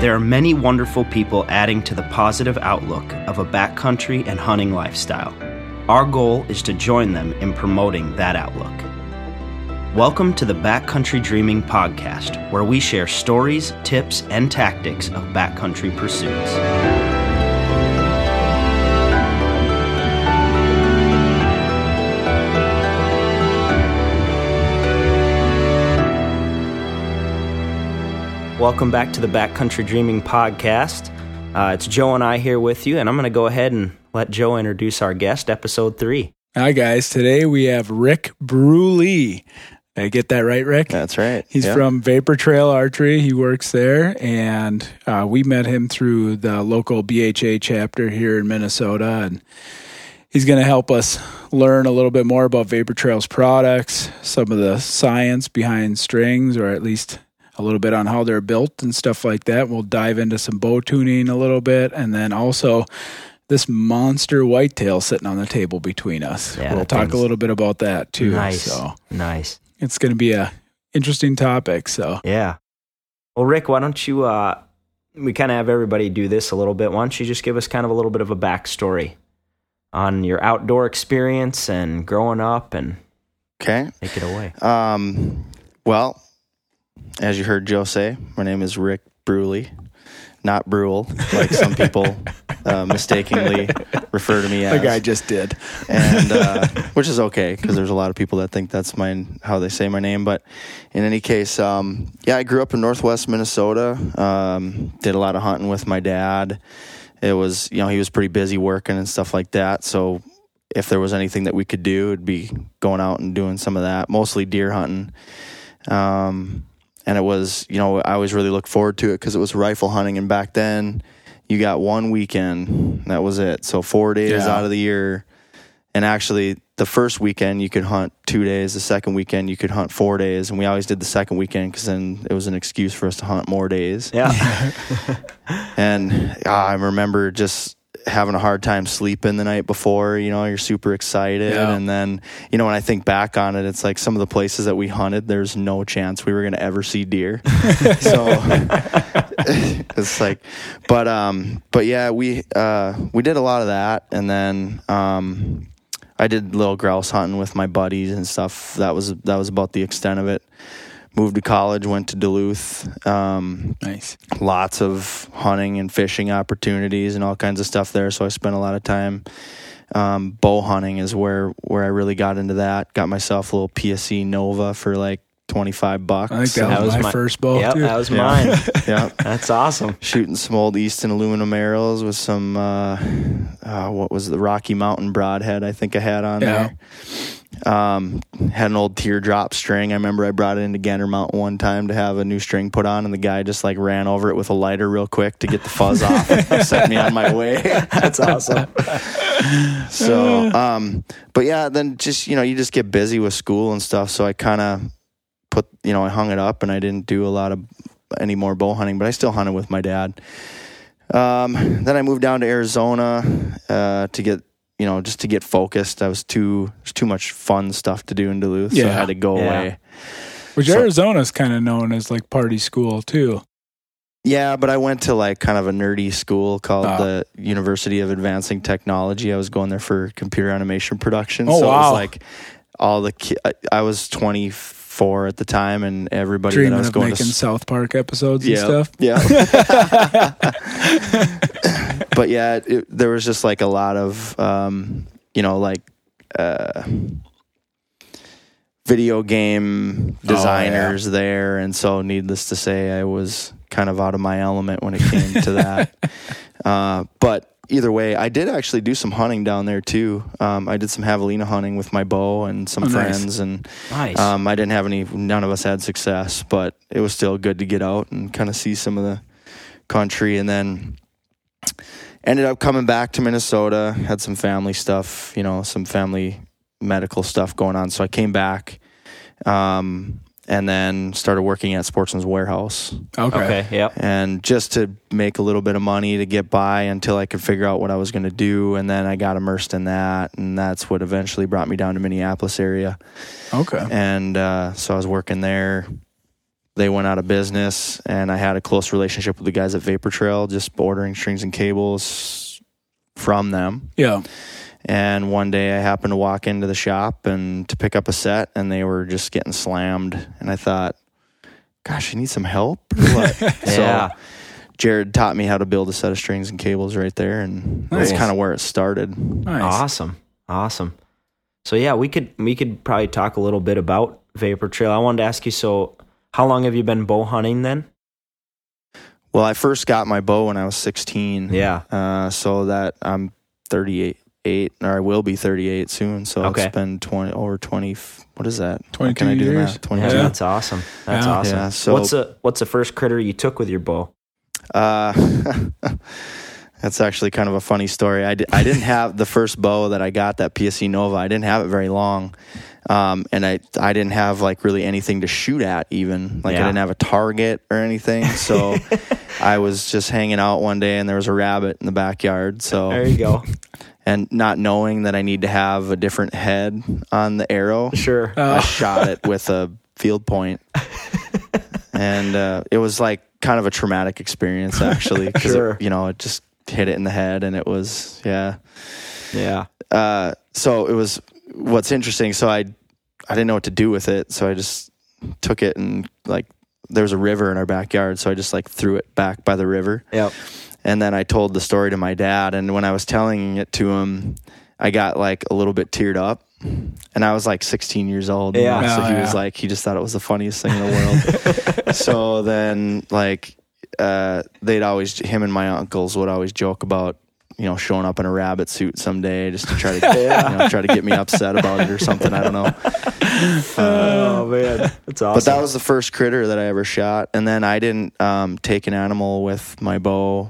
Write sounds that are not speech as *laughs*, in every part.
There are many wonderful people adding to the positive outlook of a backcountry and hunting lifestyle. Our goal is to join them in promoting that outlook. Welcome to the Backcountry Dreaming Podcast, where we share stories, tips, and tactics of backcountry pursuits. Welcome back to the Backcountry Dreaming Podcast. Uh, it's Joe and I here with you, and I'm going to go ahead and let Joe introduce our guest, episode three. Hi, guys. Today we have Rick Bruley. Did I get that right, Rick? That's right. He's Yeah. from Vapor Trail Archery. He works there, and uh, we met him through the local BHA chapter here in Minnesota. And he's going to help us learn a little bit more about Vapor Trail's products, some of the science behind strings, or at least a little bit on how they're built and stuff like that. We'll dive into some bow tuning a little bit, and then also this monster whitetail sitting on the table between us. Yeah, we'll talk a little bit about that too. Nice. So Nice. it's going to be a interesting topic. So Yeah. Well, Rick, why don't you, uh, we kind of have everybody do this a little bit. Why don't you just give us kind of a little bit of a backstory on your outdoor experience and growing up and Okay. take it away? Um, well, as you heard Joe say, my name is Rick Bruley, not Brule, like some people uh, *laughs* mistakenly refer to me as. the guy just did. and uh, *laughs* which is okay because there's a lot of people that think that's my how they say my name. But in any case, um, yeah, I grew up in Northwest Minnesota. Um, did a lot of hunting with my dad. It was you know he was pretty busy working and stuff like that. So if there was anything that we could do, it'd be going out and doing some of that. Mostly deer hunting. Um, and it was you know I always really looked forward to it because it was rifle hunting, and back then. You got one weekend. That was it. So four days Yeah. out of the year, and actually, the first weekend you could hunt two days. The second weekend you could hunt four days. And we always did the second weekend because then it was an excuse for us to hunt more days. Yeah. *laughs* *laughs* And ah, I remember just having a hard time sleeping the night before. You know, you're super excited. Yeah. And then, you know, when I think back on it, it's like some of the places that we hunted, there's no chance we were going to ever see deer. *laughs* so *laughs* it's like, but, um, but yeah, we, uh, we did a lot of that. And then, um, I did little grouse hunting with my buddies and stuff. That was, that was about the extent of it. Moved to college, went to Duluth. Um, Nice. lots of hunting and fishing opportunities and all kinds of stuff there. So I spent a lot of time. Um, bow hunting is where where I really got into that. Got myself a little PSE Nova for like twenty five bucks. I think that, That was, was my my- first bow yep, too. that was Yeah. mine. *laughs* yeah, That's awesome. shooting some old Easton aluminum arrows with some uh, uh, what was the Rocky Mountain broadhead I think I had on Yeah. there. Um, had an old teardrop string. I remember I brought it into Gander Mountain one time to have a new string put on, and the guy just like ran over it with a lighter real quick to get the fuzz off. *laughs* Sent me on my way. *laughs* That's awesome. So, um, but yeah, then just you know, you just get busy with school and stuff. So I kind of put, you know, I hung it up and I didn't do a lot of any more bow hunting, but I still hunted with my dad. Um, then I moved down to Arizona uh, to get, you know, just to get focused. I was too was too much fun stuff to do in Duluth, yeah. so I had to go yeah. away. Which so, is kind of known as like party school too. Yeah, but I went to like kind of a nerdy school called ah. the University of Advancing Technology. I was going there for computer animation production. Oh, so wow. it was like all the ki- I was 20 four at the time, and everybody Dreaming that I was going making to South Park episodes and stuff. Yeah, *laughs* *laughs* but yeah, it, there was just like a lot of um, you know like uh, video game oh, designers oh, yeah. there, and so needless to say, I was kind of out of my element when it came to that. *laughs* Uh, but either way, I did actually do some hunting down there too. Um, I did some javelina hunting with my bow and some Oh, nice. friends, and Nice. um, I didn't have any. None of us had success, but it was still good to get out and kind of see some of the country. And then ended up coming back to Minnesota. Had some family stuff, you know, some family medical stuff going on. So I came back. Um, and then started working at Sportsman's Warehouse Okay. okay. Yep. and just to make a little bit of money to get by until I could figure out what I was going to do. And then I got immersed in that, and that's what eventually brought me down to Minneapolis area. Okay. And uh, so I was working there they went out of business, and I had a close relationship with the guys at Vapor Trail, just ordering strings and cables from them. Yeah. And one day I happened to walk into the shop and to pick up a set, and they were just getting slammed. And I thought, gosh, I need some help. *laughs* What? *laughs* Yeah. So Jared taught me how to build a set of strings and cables right there, and that's kind of where it started. Nice. Awesome. Awesome. So yeah, we could we could probably talk a little bit about Vapor Trail. I wanted to ask you so how long have you been bow hunting then? Well, I first got my bow when I was 16. Yeah. Uh, so that I'm 38, eight, or I will be 38 soon. So Okay. it's been 20 over 20. What is that? What 22 can I do the years. math? Yeah, 22. that's awesome. That's Yeah. awesome. Yeah, so- what's the what's the first critter you took with your bow? Uh, *laughs* that's actually kind of a funny story. I, I didn't *laughs* have the first bow that I got, that PSE Nova. I didn't have it very long. Um, and I, I didn't have like really anything to shoot at even like Yeah. I didn't have a target or anything. So *laughs* I was just hanging out one day and there was a rabbit in the backyard. So, There you go. And not knowing that I need to have a different head on the arrow, Sure. I *laughs* shot it with a field point, and uh, it was like kind of a traumatic experience actually because Sure. you know it just hit it in the head, and it was yeah. yeah. Uh, so it was what's interesting. So I I didn't know what to do with it, so I just took it and like there was a river in our backyard, so I just like threw it back by the river. Yep. And then I told the story to my dad. And when I was telling it to him, I got like a little bit teared up. And I was like 16 years old. you Yeah. know, So Oh, he was like, he just thought it was the funniest thing in the world. *laughs* so then, like, uh, they'd always, him and my uncles would always joke about, you know, showing up in a rabbit suit someday just to try to, *laughs* you know, try to get me upset about it or something. I don't know. *laughs* oh man, that's awesome. But that was the first critter that I ever shot. And then I didn't um, take an animal with my bow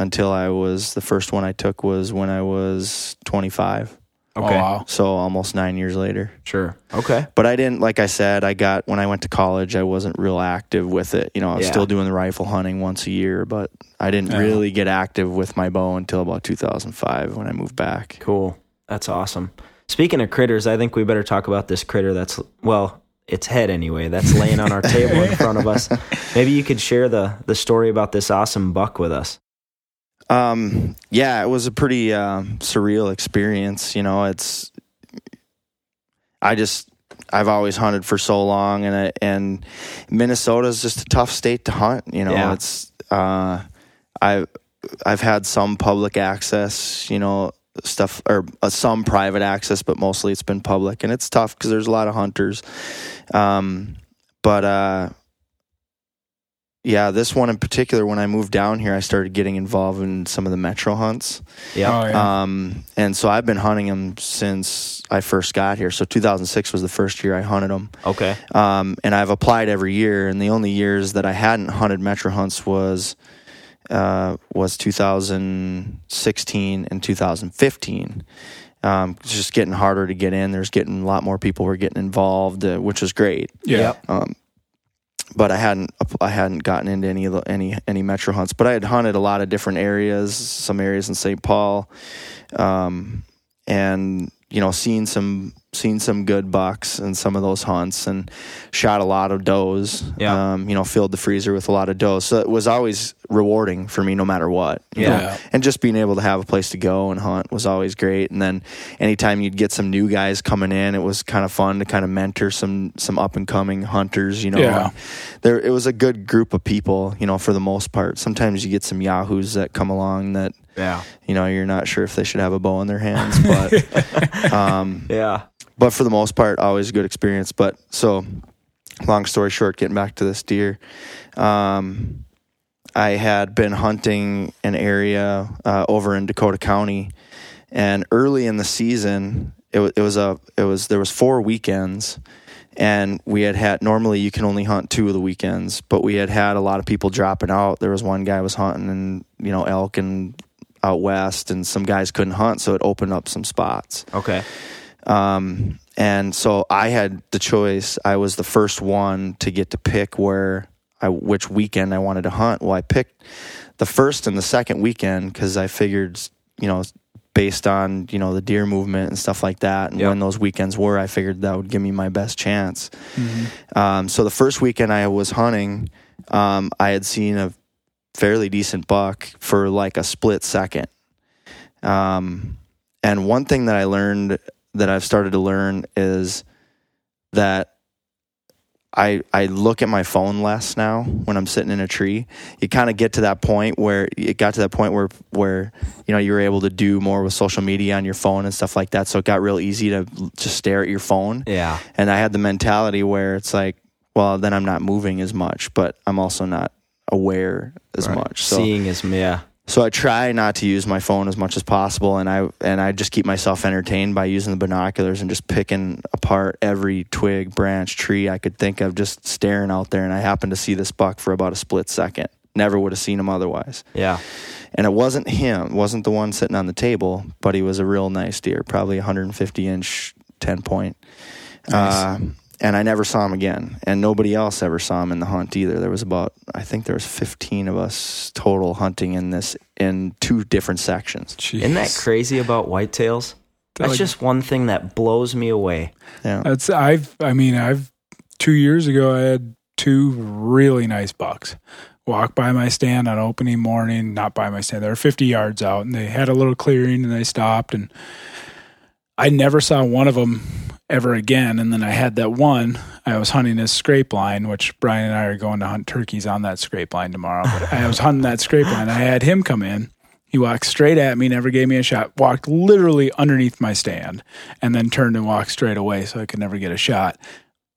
until I was the first one I took was when I was 25. Oh, okay. wow. So almost nine years later. Sure. Okay. But I didn't, like I said, I got, when I went to college, I wasn't real active with it. You know, I was Yeah. still doing the rifle hunting once a year, but I didn't Yeah. really get active with my bow until about 2005 when I moved back. Cool. That's awesome. Speaking of critters, I think we better talk about this critter that's well, its head anyway, that's laying on our table in front of us. *laughs* Maybe you could share the the story about this awesome buck with us. Um, yeah, it was a pretty um, surreal experience. You know, it's I just I've always hunted for so long, and I, and Minnesota is just a tough state to hunt. You know, Yeah. it's uh, I I've had some public access. You know. Stuff or uh, some private access, but mostly it's been public, and it's tough because there's a lot of hunters. Um, but uh, yeah, this one in particular, when I moved down here, I started getting involved in some of the metro hunts. Yeah. Oh, yeah. Um, and so I've been hunting them since I first got here. So 2006 was the first year I hunted them. Okay. Um, and I've applied every year. And the only years that I hadn't hunted metro hunts was uh, was 2016 and 2015. Um, it's just getting harder to get in. There's getting a lot more people were getting involved, uh, which was great. yeah. Um, but I hadn't I hadn't gotten into any any any metro hunts. But I had hunted a lot of different areas, some areas in St. Paul, um, and you know seen some seen some good bucks in some of those hunts, and shot a lot of does. Yeah. Um, you know, filled the freezer with a lot of does. So it was always rewarding for me, no matter what. Yeah. know. And just being able to have a place to go and hunt was always great. And then anytime you'd get some new guys coming in, it was kind of fun to kind of mentor some some up and coming hunters. You know, Yeah. There it was a good group of people. You know, for the most part. Sometimes you get some yahoos that come along that Yeah. you know you're not sure if they should have a bow in their hands, but *laughs* um, Yeah. but for the most part, always a good experience. But so, long story short, getting back to this deer, um, I had been hunting an area uh, over in Dakota County, and early in the season, it, wa- it was a it was there was four weekends. And we had had normally you can only hunt two of the weekends, but we had had a lot of people dropping out. There was one guy was hunting and you know elk and out west, and some guys couldn't hunt, so it opened up some spots. Okay. Um, and so I had the choice. I was the first one to get to pick where I, which weekend I wanted to hunt. Well, I picked the first and the second weekend because I figured, you know, based on you know the deer movement and stuff like that, and Yep. when those weekends were, I figured that would give me my best chance. Um, so the first weekend I was hunting, um, I had seen a fairly decent buck for like a split second. Um, and one thing that I learned that I've started to learn is that I I look at my phone less now when I'm sitting in a tree. You kind of get to that point where it got to that point where where you know you were able to do more with social media on your phone and stuff like that. So it got real easy to just stare at your phone. Yeah. And I had the mentality where it's like, well, then I'm not moving as much, but I'm also not aware as Right. much. So Seeing is yeah. so I try not to use my phone as much as possible, and I and I just keep myself entertained by using the binoculars and just picking apart every twig, branch, tree I could think of, just staring out there. And I happened to see this buck for about a split second. Never would have seen him otherwise. Yeah. And it wasn't him, wasn't the one sitting on the table, but he was a real nice deer, probably 150 inch, 10 point. Uh, and I never saw him again, and nobody else ever saw him in the hunt either. There was about, I think there was 15 of us total hunting in this in two different sections. Isn't that crazy about whitetails? That's Like- just one thing that blows me away. Yeah, That's I've I mean I've two years ago I had two really nice bucks walk by my stand on opening morning, not by my stand. They were 50 yards out and they had a little clearing and they stopped and I never saw one of them ever again. And then I had that one. I was hunting his scrape line, which Brian and I are going to hunt turkeys on that scrape line tomorrow. But I was hunting that scrape line. I had him come in. He walked straight at me, never gave me a shot, walked literally underneath my stand, and then turned and walked straight away so I could never get a shot.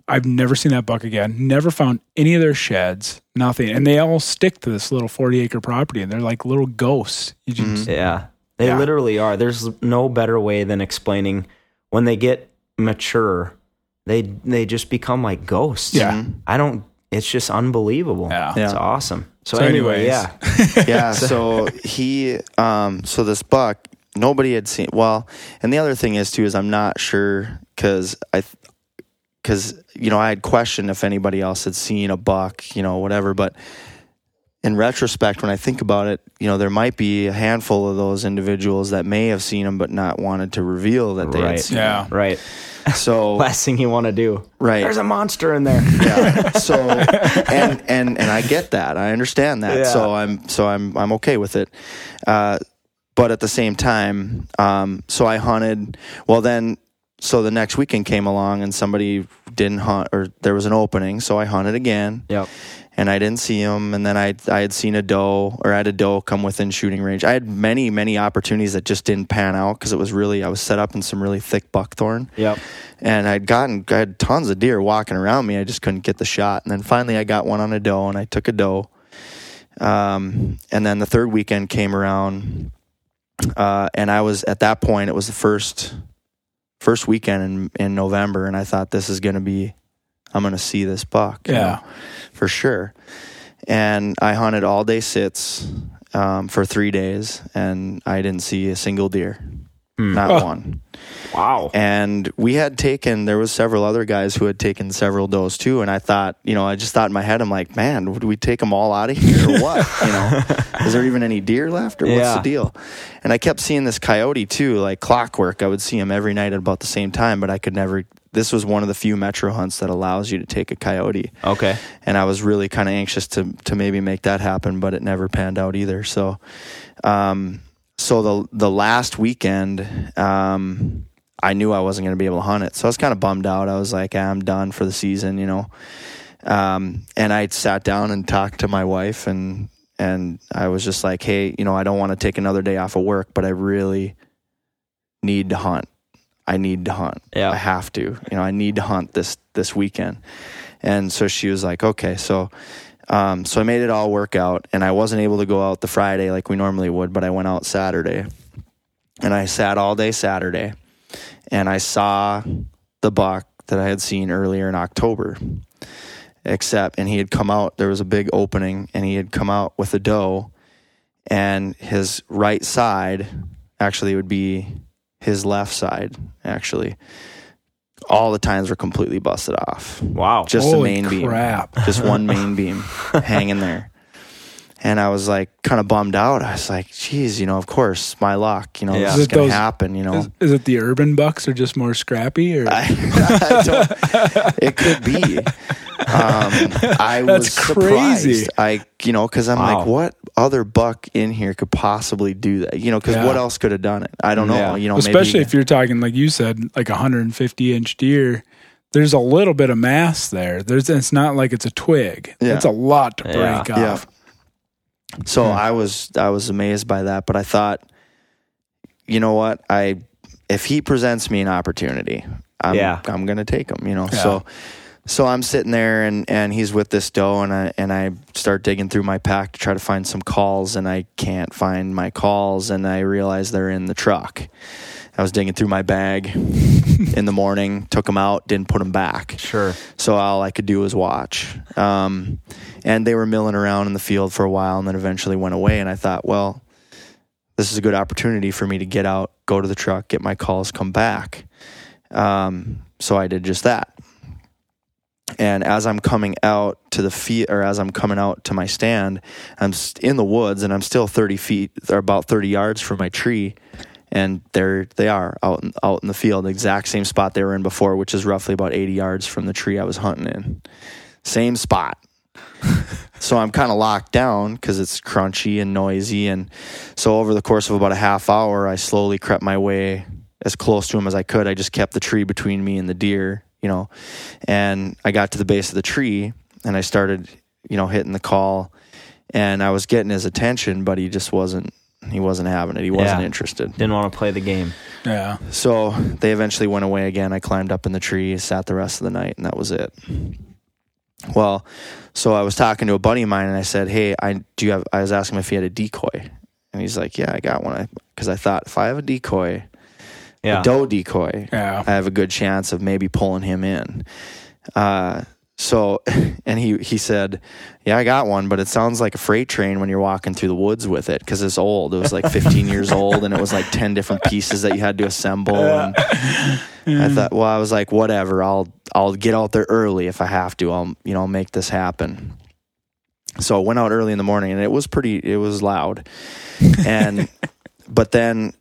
I've never seen that buck again. Never found any of their sheds, nothing. And they all stick to this little 40 acre property and they're like little ghosts. You mm-hmm. just, Yeah. They Yeah. literally are. There's no better way than explaining when they get mature, they they just become like ghosts. Yeah. I don't it's just unbelievable. Yeah. It's Yeah. awesome. So, So anyway, yeah. *laughs* yeah. So he, um, so this buck, nobody had seen. Well, and the other thing is too is I'm not sure because I, because you know I had questioned if anybody else had seen a buck, you know, whatever. But in retrospect, when I think about it, you know, there might be a handful of those individuals that may have seen him but not wanted to reveal that they Right. had seen. yeah. Right. So *laughs* Last thing you want to do. right. There's a monster in there. yeah. *laughs* So and and and I get that. I understand that. Yeah. So I'm so I'm I'm okay with it. Uh, but at the same time, um, so I hunted. Well, then so the next weekend came along and somebody didn't hunt or there was an opening, so I hunted again. Yep. And I didn't see him, and then I I had seen a doe, or I had a doe come within shooting range. I had many many opportunities that just didn't pan out because it was really I was set up in some really thick buckthorn Yep. and I'd gotten I had tons of deer walking around me. I just couldn't get the shot. And then finally, I got one on a doe, and I took a doe. Um, and then the third weekend came around, uh, and I was at that point. It was the first first weekend in in November, and I thought this is going to be I'm going to see this buck, you Yeah. know, for sure. And I hunted all day sits um, for three days, and I didn't see a single deer, not Oh. one Wow. and we had taken there was several other guys who had taken several does too and i thought you know i just thought in my head i'm like man would we take them all out of here or *laughs* what you know is there even any deer left or what's the deal and i kept seeing this coyote too like clockwork i would see him every night at about the same time but i could never this was one of the few metro hunts that allows you to take a coyote Okay. and I was really kind of anxious to to maybe make that happen, but it never panned out either. So, um, so the the last weekend, um, I knew I wasn't going to be able to hunt it, so I was kind of bummed out. I was like, ah, I'm done for the season, you know. Um, and I sat down and talked to my wife, and and I was just like, hey, you know, I don't want to take another day off of work, but I really need to hunt. I need to hunt. Yeah. I have to. You know, I need to hunt this this weekend. And so she was like, okay. So, um, so I made it all work out, and I wasn't able to go out the Friday like we normally would, but I went out Saturday, and I sat all day Saturday, and I saw the buck that I had seen earlier in October. Except, and he had come out. There was a big opening, and he had come out with a doe, and his right side actually would be his left side. Actually, all the tines were completely busted off Wow. just the Holy main beam just one *laughs* main beam hanging there and I was like kind of bummed out. I was like, geez, you know, of course, my luck, you know, Yeah. this Is is it going those- to happen, you know. Is, is it the urban bucks or just more scrappy? Or *laughs* I, I don't, it could be. Um, *laughs* I That's was crazy. surprised. I, you know, because I'm Wow. like, what other buck in here could possibly do that? You know, because Yeah. what else could have done it? I don't know. Yeah. You know, especially maybe, if you're talking like you said, like a 150 inch deer. There's a little bit of mass there. There's it's not like it's a twig. Yeah. It's a lot to break Yeah. Yeah. off. So Hmm. I was I was amazed by that, but I thought, you know what? I if he presents me an opportunity, I'm Yeah. I'm gonna take him. You know, Yeah. so so I'm sitting there and and he's with this doe, and I and I start digging through my pack to try to find some calls, and I can't find my calls, and I realize they're in the truck. I was digging through my bag *laughs* in the morning, took them out, didn't put them back. Sure. So all I could do was watch. Um, and they were milling around in the field for a while and then eventually went away. And I thought, well, this is a good opportunity for me to get out, go to the truck, get my calls, come back. Um, so I did just that. And as I'm coming out to the feet, or as I'm coming out to my stand, I'm in the woods and I'm still 30 feet or about 30 yards from my tree. And there they are out in, out in the field, the exact same spot they were in before, which is roughly about 80 yards from the tree I was hunting in. Same spot. *laughs* so I'm kind of locked down because it's crunchy and noisy. And so over the course of about a half hour, I slowly crept my way as close to him as I could. I just kept the tree between me and the deer, you know. And I got to the base of the tree and I started, you know, hitting the call. And I was getting his attention, but he just wasn't. He wasn't having it. He wasn't Yeah. interested. Didn't want to play the game. Yeah. So they eventually went away again. I climbed up in the tree, sat the rest of the night, and that was it. Well, so I was talking to a buddy of mine, and I said, "Hey, I do you have?" I was asking him if he had a decoy, and he's like, "Yeah, I got one." I, Because I, thought if I have a decoy, Yeah. a doe decoy, Yeah. I have a good chance of maybe pulling him in. Uh, so, *laughs* and he he said, "Yeah, I got one, but it sounds like a freight train when you're walking through the woods with it because it's old. It was like *laughs* 15 years old, and it was like 10 different pieces that you had to assemble." And I thought, well, I was like, whatever. I'll I'll get out there early if I have to. I'll you know I'll make this happen. So I went out early in the morning, and it was pretty. It was loud, and *laughs* but then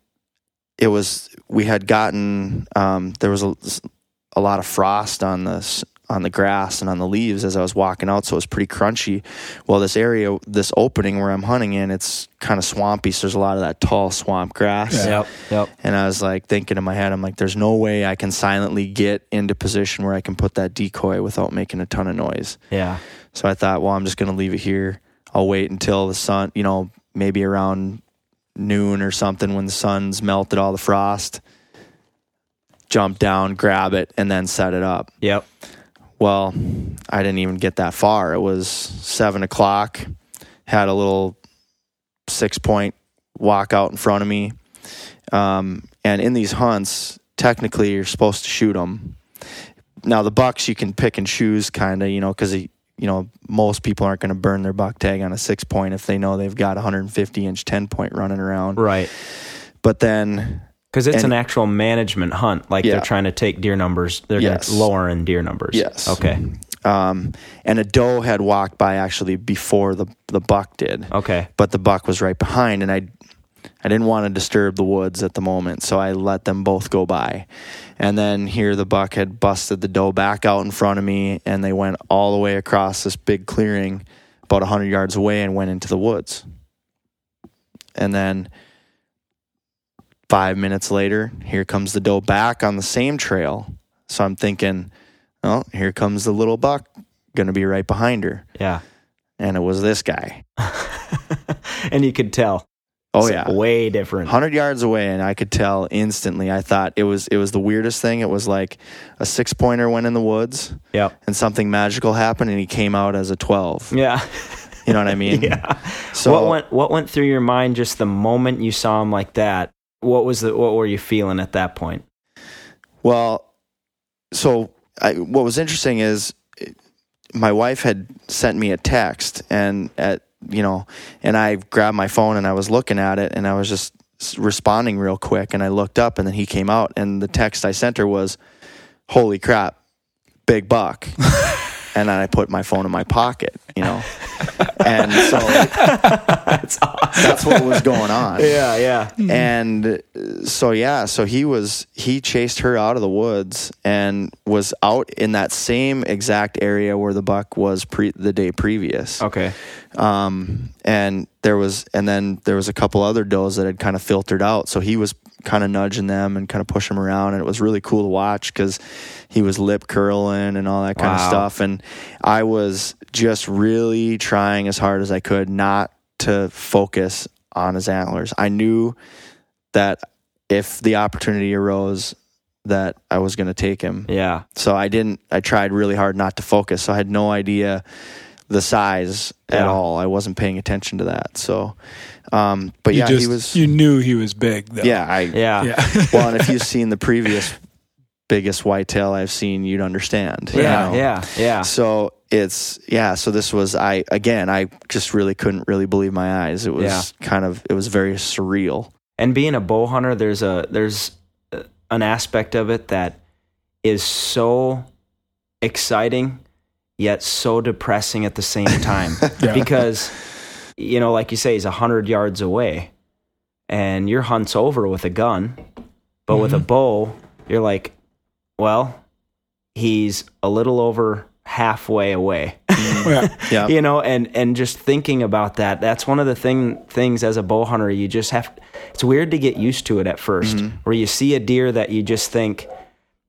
it was we had gotten um, there was a, a lot of frost on this on the grass and on the leaves as I was walking out, so it was pretty crunchy. Well, this area, this opening where I'm hunting in, it's kind of swampy, so there's a lot of that tall swamp grass. Yeah. Yep. Yep. And I was like thinking in my head, I'm like, there's no way I can silently get into position where I can put that decoy without making a ton of noise. Yeah. So I thought, well, I'm just going to leave it here. I'll wait until the sun, you know, maybe around noon or something when the sun's melted all the frost, jump down, grab it, and then set it up. Yep. Well, I didn't even get that far. It was seven o'clock. Had a little six point walk out in front of me. Um, and in these hunts, technically, you're supposed to shoot them. Now, the bucks you can pick and choose, kind of, you know, because you know most people aren't going to burn their buck tag on a six point if they know they've got a 150 inch 10 point running around. Right. But then Because it's And- an actual management hunt. Like Yeah. they're trying to take deer numbers. They're Yes. going to lower in deer numbers. Yes. Okay. um, and a doe had walked by actually before the the buck did. Okay. but the buck was right behind and I I didn't want to disturb the woods at the moment, so I let them both go by. And then here the buck had busted the doe back out in front of me and they went all the way across this big clearing about 100 yards away and went into the woods. And then 5 minutes later, here comes the doe back on the same trail. So I'm thinking, "Oh, here comes the little buck going to be right behind her." Yeah. And it was this guy. *laughs* and you could tell. Oh It's yeah. Way different. 100 yards away and i could tell instantly i thought it was it was the weirdest thing it was like a six pointer went in the woods Yep. and something magical happened and he came out as a 12 Yeah. you know what i mean *laughs* yeah. so what went what went through your mind just the moment you saw him like that? What was the what were you feeling at that point? well so I, what was interesting is my wife had sent me a text and at you know and i grabbed my phone and i was looking at it and i was just responding real quick and i looked up and then he came out and the text i sent her was holy crap big buck *laughs* and then i put my phone in my pocket you know *laughs* and so that's, that's what was going on. *laughs* Yeah, yeah. And uh, so yeah, so he was he chased her out of the woods and was out in that same exact area where the buck was pre the day previous. Okay. Um, and there was, and then there was a couple other does that had kind of filtered out. So he was kind of nudging them and kind of pushing them around, and it was really cool to watch because he was lip curling and all that kind Wow. of stuff. And I was just really trying as hard as I could not to focus on his antlers. I knew that if the opportunity arose, that I was going to take him. Yeah. So I didn't. I tried really hard not to focus. So I had no idea the size at all. I wasn't paying attention to that. So, um, but You yeah, just, he was. You knew he was big, though. yeah, I. Yeah. Yeah. *laughs* Well, and if you've seen the previous biggest whitetail I've seen, you'd understand. you Yeah. know? Yeah. Yeah. So it's yeah. So this was I again. I just really couldn't really believe my eyes. It was Yeah. kind of it was very surreal. and being a bow hunter there's a there's uh, an aspect of it that is so exciting yet so depressing at the same time *laughs* Yeah. because you know like you say he's a hundred yards away and your hunt's over with a gun but with a mm-hmm. bow you're like well he's a little over halfway away mm. Yeah. *laughs* Yeah. you know and and just thinking about that that's one of the thing things as a bow hunter you just have it's weird to get used to it at 1st mm-hmm. where you see a deer that you just think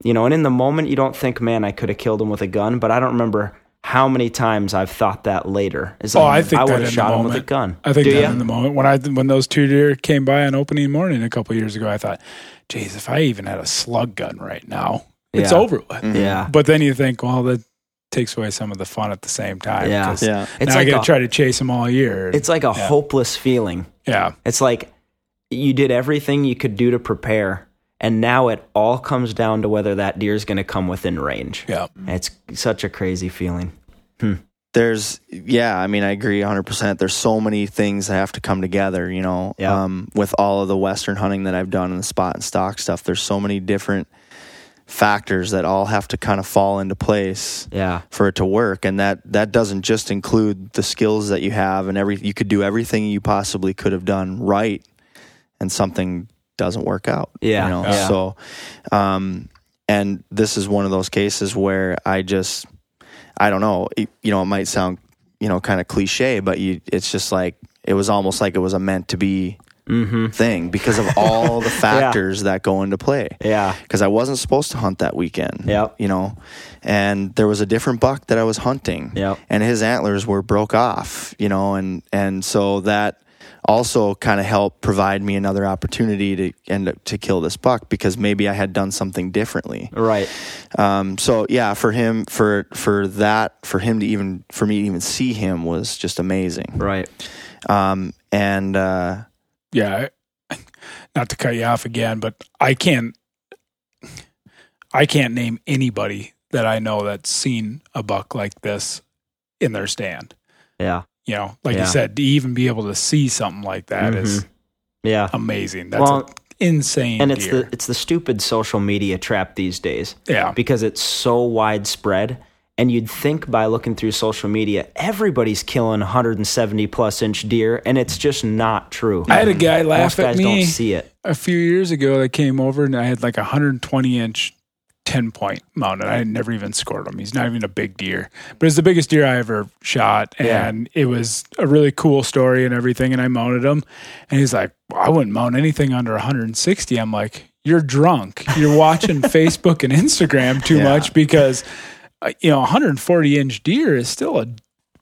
you know and in the moment you don't think man i could have killed him with a gun but i don't remember how many times i've thought that later It's Oh, like, I think i that would in have the shot him with a moment. gun I think Do that ya? in the moment when I when those two deer came by on opening morning a couple years ago, I thought, "Geez, if I even had a slug gun right now, it's over with." Mm-hmm. yeah But then you think, well, that takes away some of the fun at the same time. Yeah. 'cause Yeah. it's now I like got to try to chase them all year. it's like a Yeah. hopeless feeling yeah, It's like you did everything you could do to prepare, and now it all comes down to whether that deer is going to come within range. yeah, It's such a crazy feeling. there's yeah i mean i agree 100% there's so many things that have to come together you know Yeah. um, with all of the western hunting that i've done and the spot and stock stuff there's so many different factors that all have to kind of fall into place Yeah. for it to work and that that doesn't just include the skills that you have and every you could do everything you possibly could have done right and something doesn't work out Yeah. you know Yeah. so um and this is one of those cases where i just i don't know it- you know it might sound you know kind of cliche but you it's just like it was almost like it was a meant to be Mm-hmm. thing because of all the *laughs* factors that go into play Yeah. because I wasn't supposed to hunt that weekend. Yep. You know, and there was a different buck that I was hunting. Yep. And his antlers were broke off. You know, and and so that also kind of helped provide me another opportunity to end up to kill this buck because maybe I had done something differently. Right. Um, so yeah, for him, for for that, for him to even for me to even see him was just amazing. Right. Um, and uh, yeah. *laughs* Not to cut you off again, but I can't. I can't name anybody that I know that's seen a buck like this in their stand. Yeah. You know, like Yeah. you said, to even be able to see something like that mm-hmm. is Yeah. amazing. That's Well, an insane. and it's deer. the it's the stupid social media trap these days. yeah, because it's so widespread. And you'd think by looking through social media, everybody's killing 170 plus inch deer, and it's just not true. I had a guy Most laugh at guys me don't see it. a few years ago that came over and I had like a 120 inch 10 point mounted. I never even scored him. He's not even a big deer, but it's the biggest deer I ever shot. Yeah. And it was a really cool story and everything. And I mounted him. And he's like, I wouldn't mount anything under 160. I'm like, you're drunk. You're watching *laughs* Facebook and Instagram too Yeah. much because, uh, you know, 140 inch deer is still a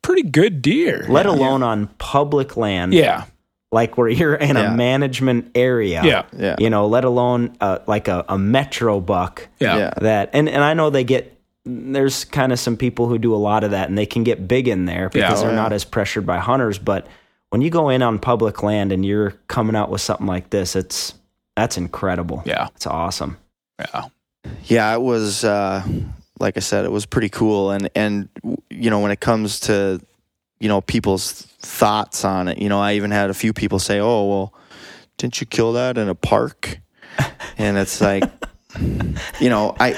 pretty good deer. Let alone on public land, Yeah. Like where you're in Yeah. a management area. Yeah. yeah, You know, let alone uh, like a, a metro buck Yeah. yeah, that, and, and I know they get, there's kind of some people who do a lot of that and they can get big in there because oh, they're yeah. not as pressured by hunters. But when you go in on public land and you're coming out with something like this, it's, that's incredible. Yeah. It's awesome. Yeah. yeah it was uh like i said it was pretty cool and and you know when it comes to you know people's thoughts on it you know i even had a few people say oh well didn't you kill that in a park *laughs* and it's like you know i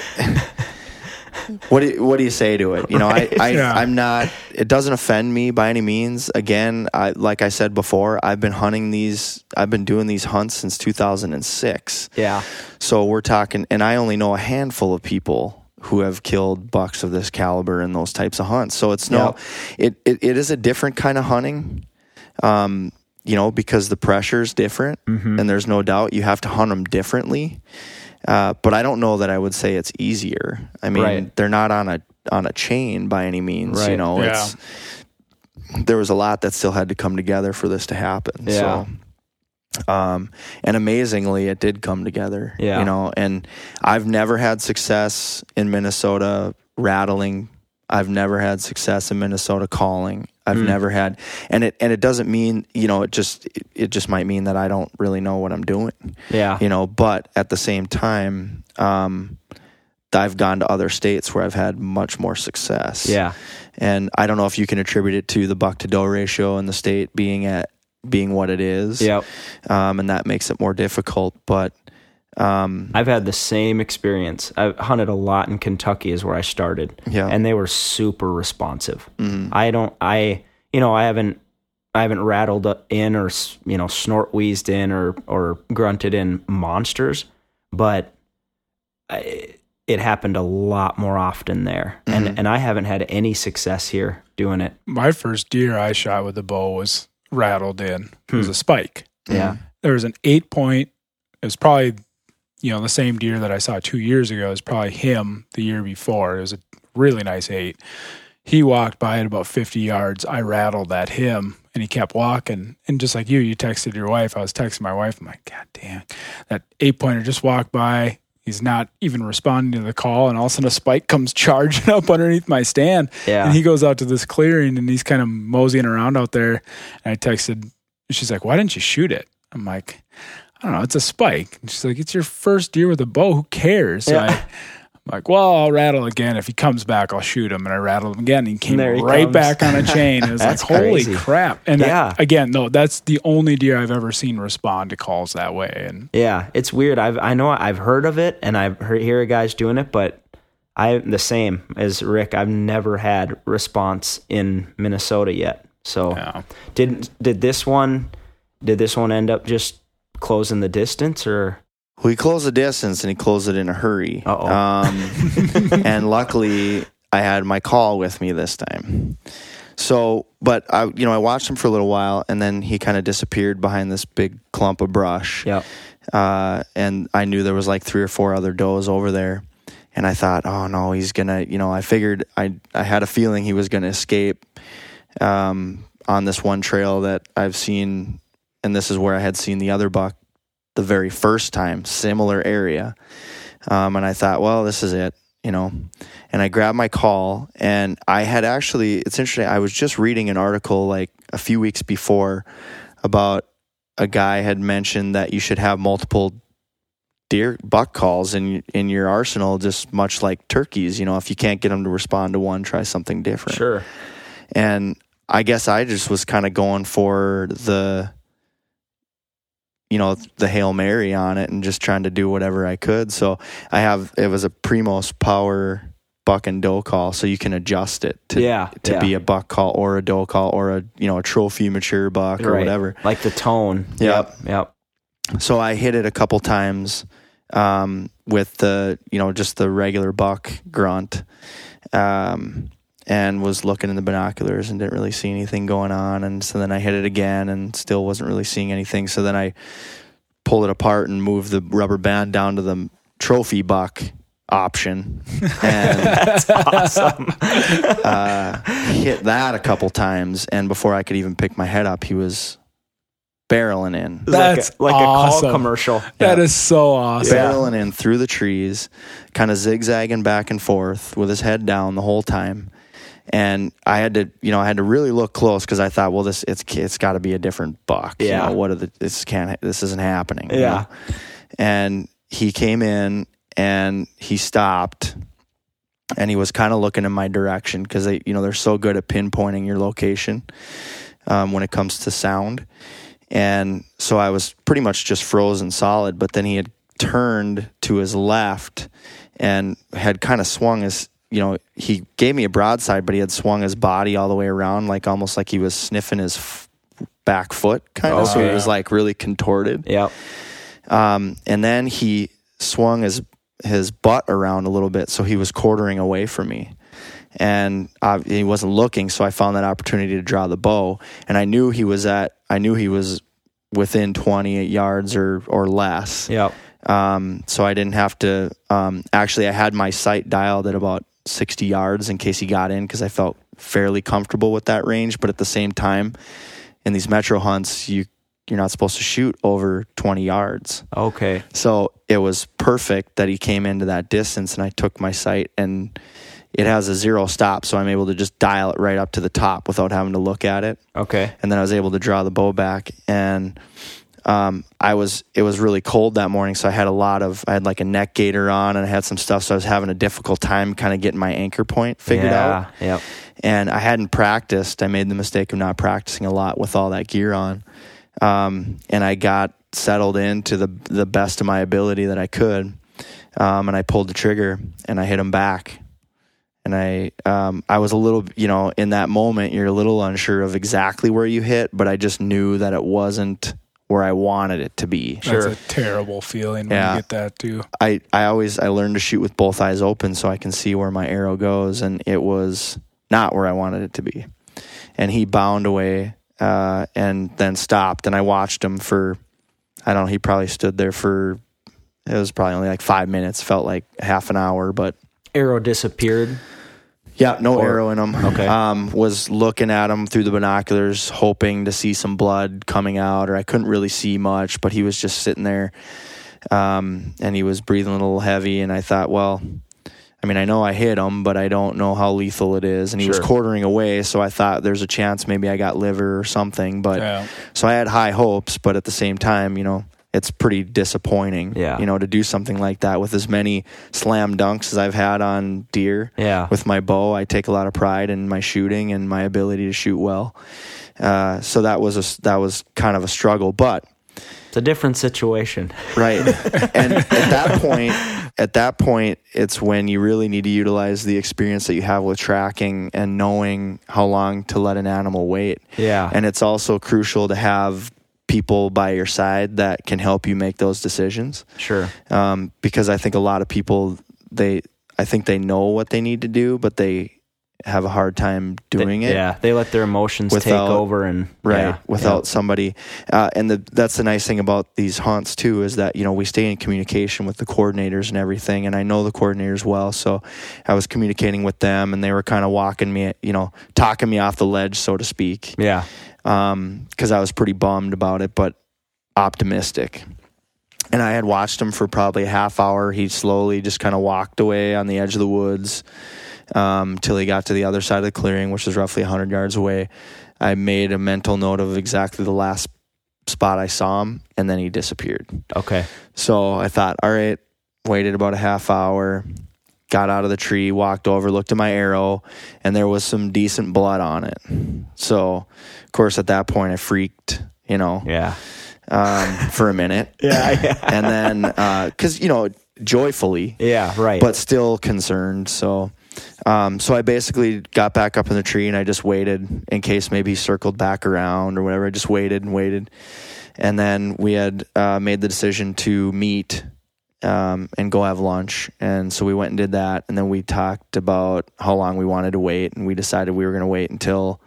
*laughs* what do you, what do you say to it? You know, I, I Yeah. I'm not. It doesn't offend me by any means. Again, I like I said before, I've been hunting these. I've been doing these hunts since 2006. Yeah. So we're talking, and I only know a handful of people who have killed bucks of this caliber in those types of hunts. So it's no, it, it it is a different kind of hunting. Um, you know, because the pressure is different, and there's no doubt you have to hunt them differently. Uh, but I don't know that I would say it's easier. I mean, Right. they're not on a on a chain by any means. You know, Yeah. it's there was a lot that still had to come together for this to happen. Yeah. So, um, and amazingly, it did come together. Yeah. You know, and I've never had success in Minnesota rattling. I've never had success in Minnesota calling. I've Hmm. never had, and it and it doesn't mean you know it just it, it just might mean that I don't really know what I'm doing Yeah. you know but at the same time um i've gone to other states where i've had much more success Yeah. and i don't know if you can attribute it to the buck to doe ratio in the state being at being what it is Yep. um and that makes it more difficult but um I've had the same experience. I've hunted a lot in Kentucky is where I started. Yeah. And they were super responsive. mhm. I don't I you know, I haven't I haven't rattled in or you know snort wheezed in or or grunted in monsters, but I, it happened a lot more often there. And and I haven't had any success here doing it. My first deer I shot with a bow was rattled in. It was Hmm. a spike. Yeah. There was an eight point. It was probably, you know, the same deer that I saw two years ago. It was probably him the year before. It was a really nice eight. He walked by at about 50 yards. I rattled at him and he kept walking. And just like you, you texted your wife. I was texting my wife. I'm like, God damn, that eight pointer just walked by. He's not even responding to the call. And all of a sudden, a spike comes *laughs* charging up underneath my stand. Yeah. And he goes out to this clearing and he's kind of moseying around out there. And I texted, she's like, Why didn't you shoot it? I'm like, I don't know, it's a spike. And she's like, It's your first deer with a bow. Who cares? So Yeah. *laughs* I, like, Well, I'll rattle again. If he comes back, I'll shoot him. And I rattled him again. And he came There he right comes. back on a *laughs* chain. It was like, That's Holy crazy. crap. And Yeah. I- again, no, that's the only deer I've ever seen respond to calls that way. And Yeah, it's weird. I've I know I've heard of it and I've heard hear guys doing it, but I the same as Rick. I've never had response in Minnesota yet. So yeah. did did this one did this one end up just closing the distance or Well, he closed the distance and he closed it in a hurry. Uh-oh. Um, *laughs* and luckily, I had my call with me this time. So, but I, you know, I watched him for a little while, and then he kind of disappeared behind this big clump of brush. yeah Uh, and I knew there was like three or four other does over there, and I thought, oh no, he's gonna. You know, I figured I I had a feeling he was gonna escape um, on this one trail that I've seen, and this is where I had seen the other buck the very first time, similar area. Um, and I thought, well, this is it, you know. And I grabbed my call, and I had actually, it's interesting, I was just reading an article like a few weeks before about a guy had mentioned that you should have multiple deer buck calls in in your arsenal just much like turkeys you know if you can't get them to respond to one try something different sure and I guess I just was kind of going for the, you know, the Hail Mary on it and just trying to do whatever I could. So I have, it was a Primos power buck and doe call. So you can adjust it to, Yeah, to yeah. be a buck call or a doe call or a, you know, a trophy mature buck or Right. whatever. like the tone Yep. yep So I hit it a couple times um, with the, you know, just the regular buck grunt. Um, and was looking in the binoculars and didn't really see anything going on. And so then I hit it again and still wasn't really seeing anything. So then I pulled it apart and moved the rubber band down to the trophy buck option *laughs* and uh, hit that a couple times. And before I could even pick my head up, he was barreling in. That's like a, like a call commercial That is so awesome. barreling in through the trees, kind of zigzagging back and forth with his head down the whole time. And I had to, you know, I had to really look close because I thought, well, this it's it's got to be a different buck. You Yeah. know, what are the this can't this isn't happening. you Yeah. know? And he came in and he stopped, and he was kind of looking in my direction because they, you know, they're so good at pinpointing your location um, when it comes to sound. And so I was pretty much just frozen solid, but then he had turned to his left and had kind of swung his you know, he gave me a broadside, but he had swung his body all the way around, like almost like he was sniffing his f- back foot, kind of. So Okay. it was like really contorted. Yep. Um, and then he swung his his butt around a little bit, so he was quartering away from me, and uh, he wasn't looking. So I found that opportunity to draw the bow, and I knew he was at. I knew he was within 28 yards or or less. Yep. Um, so I didn't have to. Um, actually, I had my sight dialed at about 60 yards in case he got in because I felt fairly comfortable with that range. But at the same time, in these metro hunts, you you're not supposed to shoot over 20 yards. Okay. So it was perfect that he came into that distance, and I took my sight, and it has a zero stop, so I'm able to just dial it right up to the top without having to look at it Okay. and then I was able to draw the bow back and um, I was it was really cold that morning so I had a lot of I had like a neck gaiter on and I had some stuff so I was having a difficult time kind of getting my anchor point figured out yeah. Yep. and I hadn't practiced I made the mistake of not practicing a lot with all that gear on um, and I got settled in to the the best of my ability that I could um, and I pulled the trigger and I hit him back and I um, I was a little you know in that moment you're a little unsure of exactly where you hit, but I just knew that it wasn't where I wanted it to be. That's a terrible feeling when Yeah. you get that too. I I always I learned to shoot with both eyes open so I can see where my arrow goes, and it was not where I wanted it to be. And he bound away uh, and then stopped, and I watched him for I don't know. He probably stood there for it was probably only like five minutes. Felt like half an hour, but Arrow disappeared. Yeah, no Or- arrow in him. Okay. Um, was looking at him through the binoculars, hoping to see some blood coming out, or I couldn't really see much, but he was just sitting there, um, and he was breathing a little heavy, and I thought, well, I mean, I know I hit him, but I don't know how lethal it is, and he was quartering away, so I thought there's a chance maybe I got liver or something, but Yeah. so I had high hopes, but at the same time, you know, it's pretty disappointing, Yeah. you know, to do something like that with as many slam dunks as I've had on deer Yeah. with my bow. I take a lot of pride in my shooting and my ability to shoot well. Uh, so that was a that was kind of a struggle, but It's a different situation. *laughs* right. and at that point, at that point, it's when you really need to utilize the experience that you have with tracking and knowing how long to let an animal wait. Yeah. And it's also crucial to have people by your side that can help you make those decisions sure. um, because I think a lot of people they I think they know what they need to do, but they have a hard time doing They- it. Yeah. They let their emotions Without- take over and Right, yeah, without somebody, uh, and the, that's the nice thing about these haunts too is that you know we stay in communication with the coordinators and everything, and I know the coordinators well, so I was communicating with them, and they were kind of walking me, you know, talking me off the ledge, so to speak, Yeah. because I was pretty bummed about it, but optimistic. And I had watched him for probably a half hour. He slowly just kind of walked away on the edge of the woods um, till he got to the other side of the clearing, which was roughly 100 yards away. I made a mental note of exactly the last spot I saw him, and then he disappeared. Okay. So I thought, all right, waited about a half hour, got out of the tree, walked over, looked at my arrow, and there was some decent blood on it. So, of course, at that point, I freaked, you know, Yeah. um, for a minute. *laughs* Yeah. Yeah. And then, because, you know, joyfully, yeah. Right. but still concerned. So, um, so I basically got back up in the tree and I just waited in case maybe he circled back around or whatever. I just waited and waited, and then we had uh, made the decision to meet um, and go have lunch. And so we went and did that, and then we talked about how long we wanted to wait, and we decided we were going to wait until.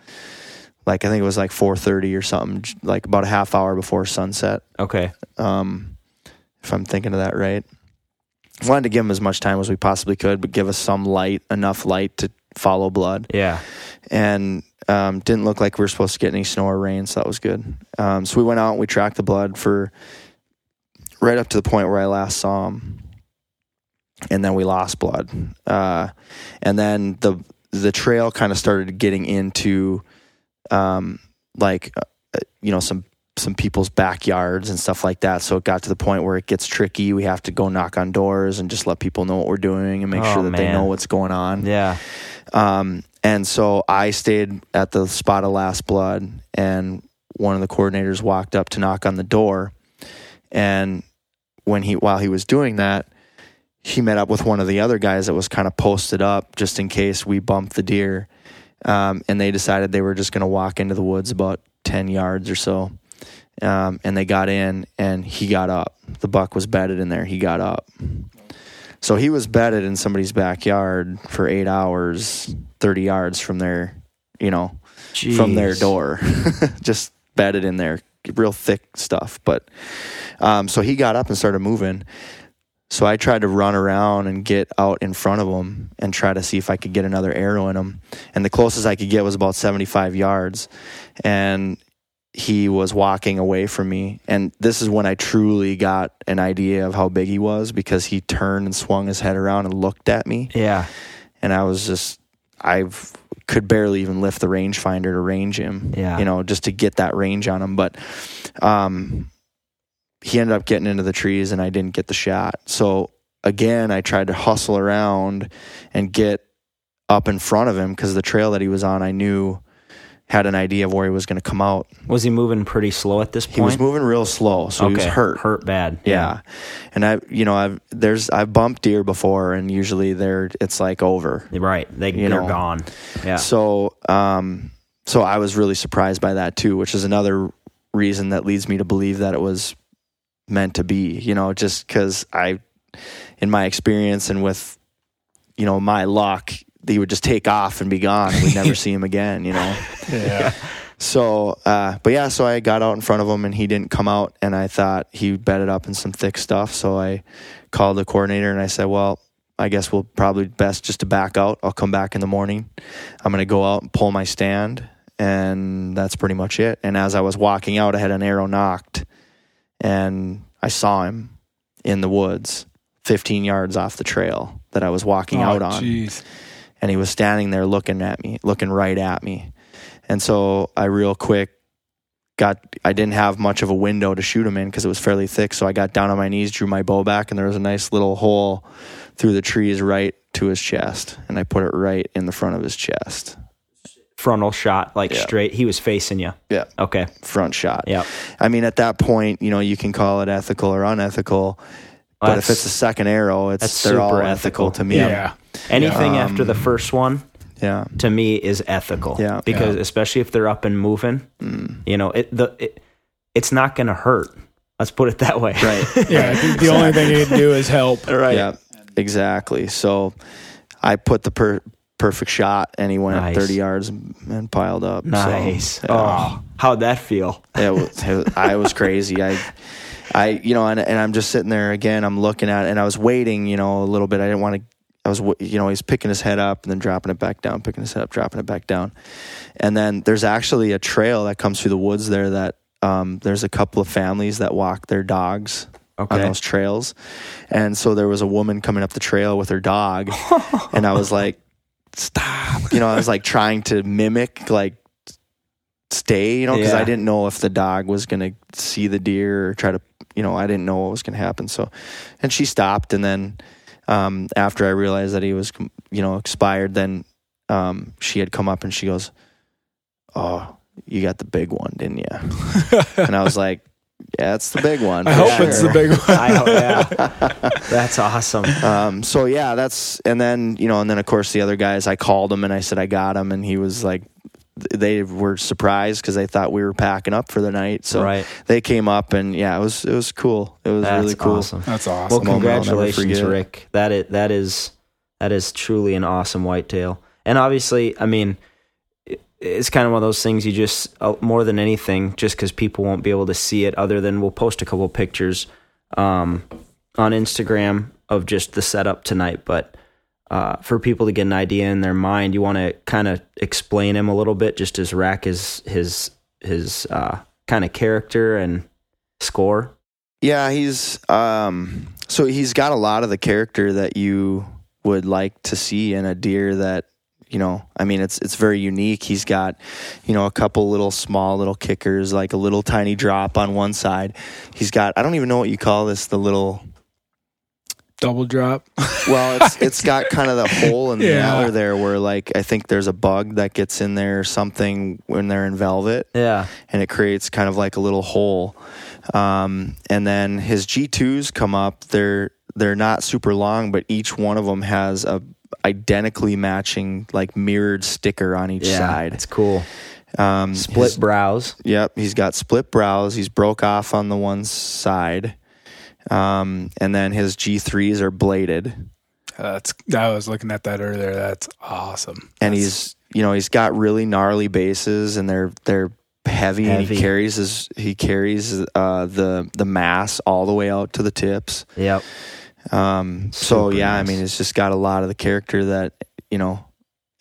Like I think it was like 4:30 or something, like about a half hour before sunset okay. um, if I'm thinking of that right. Wanted to give him as much time as we possibly could, but give us some light, enough light to follow blood. Yeah. And um, didn't look like we were supposed to get any snow or rain, so that was good. Um, so we went out and we tracked the blood for right up to the point where I last saw him, and then we lost blood. Uh, and then the the trail kind of started getting into um, like uh, you know some some people's backyards and stuff like that. So it got to the point where it gets tricky. We have to go knock on doors and just let people know what we're doing and make Oh, sure that they know what's going on. Yeah. Um, and so I stayed at the spot of last blood, and one of the coordinators walked up to knock on the door. And when he, while he was doing that, he met up with one of the other guys that was kind of posted up just in case we bumped the deer. Um, and they decided they were just going to walk into the woods about 10 yards or so. Um, and they got in and he got up. The buck was bedded in there. He got up. So he was bedded in somebody's backyard for eight hours, 30 yards from their, you know, from their door, *laughs* just bedded in there, real thick stuff. But um, so he got up and started moving. So I tried to run around and get out in front of him and try to see if I could get another arrow in him. And the closest I could get was about 75 yards. And he was walking away from me. And this is when I truly got an idea of how big he was because he turned and swung his head around and looked at me Yeah. and I was just I could barely even lift the rangefinder to range him. Yeah. You know, just to get that range on him. But um he ended up getting into the trees and I didn't get the shot. So again, I tried to hustle around and get up in front of him because the trail that he was on I knew had an idea of where he was going to come out. Was he moving pretty slow at this point? He was moving real slow, so he was hurt. Hurt bad. Yeah. And I you know, I've there's I've bumped deer before and usually they're it's like over. Right. They, You they're know. gone. Yeah. So, um, so I was really surprised by that too, which is another reason that leads me to believe that it was meant to be. You know, just because I, in my experience and with, you know, my luck, he would just take off and be gone. and We'd never *laughs* see him again. You know. Yeah. So, uh, but yeah, so I got out in front of him and he didn't come out, and I thought he bedded up in some thick stuff. So I called the coordinator and I said, "Well, I guess we'll probably best just to back out. I'll come back in the morning. I'm going to go out and pull my stand, and that's pretty much it." And as I was walking out, I had an arrow nocked, and I saw him in the woods, 15 yards off the trail that I was walking out Oh, on jeez. And he was standing there looking at me, looking right at me. And so I real quick got I didn't have much of a window to shoot him in because it was fairly thick. So I got down on my knees, drew my bow back, and there was a nice little hole through the trees right to his chest, and I put it right in the front of his chest. Frontal shot, like Yeah. straight. He was facing you. Yeah, Okay. front shot. Yeah. I mean, at that point, you know, you can call it ethical or unethical, but if it's the second arrow, it's that's they're all super ethical, ethical. to me. Yeah. Anything Um, after the first one yeah, to me is ethical. Yeah. Because especially if they're up and moving, you know, it the it, it's not going to hurt. Let's put it that way. right. *laughs* Yeah. The only thing you can do is help. *laughs* right. Yeah, exactly. So I put the per- perfect shot, and he went Nice. 30 yards and, and piled up. So, Nice. yeah, Oh, how'd that feel? it was, it was- I was *laughs* crazy. I, I, you know, and, and I'm just sitting there again. I'm looking at, it, and I was waiting, you know, a little bit. I didn't want to. I was, you know, he's picking his head up and then dropping it back down, picking his head up, dropping it back down, and then there's actually a trail that comes through the woods there. That um, there's a couple of families that walk their dogs on those trails. And so there was a woman coming up the trail with her dog. *laughs* and I was like, stop. You know, I was like trying to mimic, like, stay, you know, because Yeah. I didn't know if the dog was going to see the deer or try to, you know, I didn't know what was going to happen. So, and she stopped. And then um, after I realized that he was, you know, expired, then um, she had come up and she goes, Oh, you got the big one, didn't you? *laughs* and I was like, Yeah, it's the big one. I for hope it's the big *laughs* one. I, yeah. That's awesome. Um, so yeah, that's and then you know, and then of course the other guys, I called him and I said I got him, and he was like, they were surprised because they thought we were packing up for the night. So Right. they came up and yeah, it was it was cool. It was That's really cool. awesome. That's awesome. Well, congratulations, forget. Rick. That is that is that is truly an awesome whitetail. And obviously, I mean, it's kind of one of those things you just uh, more than anything, just because people won't be able to see it. Other than we'll post a couple pictures um, on Instagram of just the setup tonight, but. Uh, for people to get an idea in their mind, you want to kind of explain him a little bit, just as Rack is his his uh, kind of character and score. Yeah, he's um so he's got a lot of the character that you would like to see in a deer that you know, I mean it's it's very unique. He's got, you know, a couple little small little kickers, like a little tiny drop on one side. He's got I don't even know what you call this, the little Double drop. well, it's *laughs* it's got kind of the hole in the Yeah. antler there where like I think there's a bug that gets in there or something when they're in velvet Yeah, and it creates kind of like a little hole. Um, and then his G2s come up. They're they're not super long, but each one of them has a identically matching like mirrored sticker on each Yeah, side. it's cool. Um, Split his- brows. Yep, he's got split brows. He's broke off on the one side, um, and then his G threes are bladed, That's I was looking at that earlier. That's awesome. and That's- he's you know he's got really gnarly bases, and they're they're heavy. And he carries his he carries uh, the the mass all the way out to the tips. Yep. Um, so Super yeah, I mean, it's just got a lot of the character that you know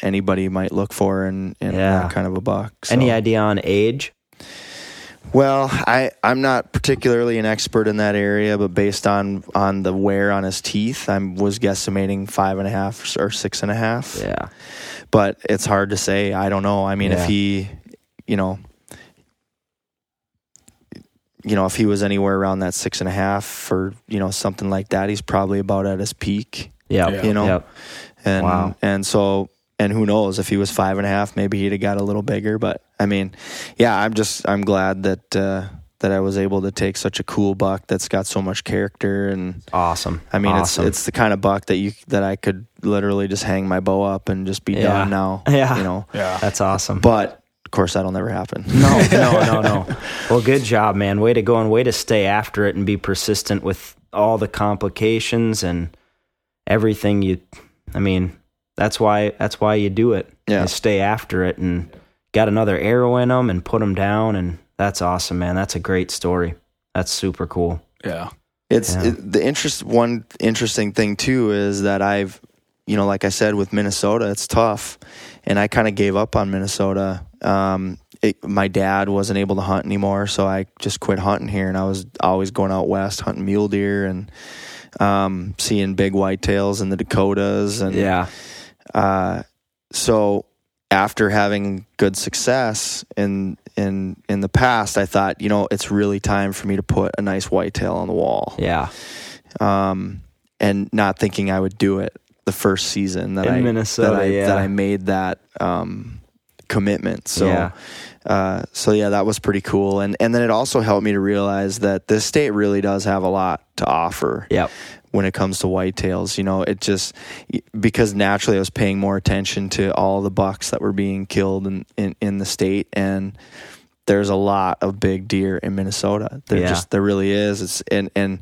anybody might look for in in Yeah. that kind of a buck. So. Any idea on age? Well, I I'm not particularly an expert in that area, but based on on the wear on his teeth, I was guesstimating five and a half or six and a half. Yeah. But it's hard to say. I don't know. I mean, Yeah. if he, you know. You know, if he was anywhere around that six and a half or you know something like that, he's probably about at his peak. Yeah. You know, Yep. and Wow. and so and who knows if he was five and a half, maybe he'd have got a little bigger. But I mean, yeah, I'm just I'm glad that uh, that I was able to take such a cool buck that's got so much character and Awesome. I mean awesome. it's it's the kind of buck that you that I could literally just hang my bow up and just be Yeah. done now. *laughs* Yeah. you know. yeah. That's awesome. But of course, that'll never happen. No, *laughs* no, no, no. Well, good job, man. Way to go and way to stay after it and be persistent with all the complications and everything you I mean, that's why that's why you do it. Yeah. You stay after it and got another arrow in them and put them down and that's awesome, man. That's a great story. That's super cool. Yeah. It's Yeah. it, the interest. One interesting thing too is that I've, you know, like I said with Minnesota, it's tough, and I kind of gave up on Minnesota. Um, it, my dad wasn't able to hunt anymore, so I just quit hunting here, and I was always going out west hunting mule deer and um, seeing big whitetails in the Dakotas, and Yeah. Uh, so after having good success in in in the past, I thought, you know, it's really time for me to put a nice whitetail on the wall. Yeah. Um, and not thinking I would do it the first season that In I Minnesota, that I yeah. that I made that um, commitment. So Yeah. uh, so yeah, that was pretty cool. And and then it also helped me to realize that this state really does have a lot to offer Yep. When it comes to whitetails. You know, it just because naturally I was paying more attention to all the bucks that were being killed in, in, in the state and there's a lot of big deer in Minnesota. There Yeah. just there really is. It's and and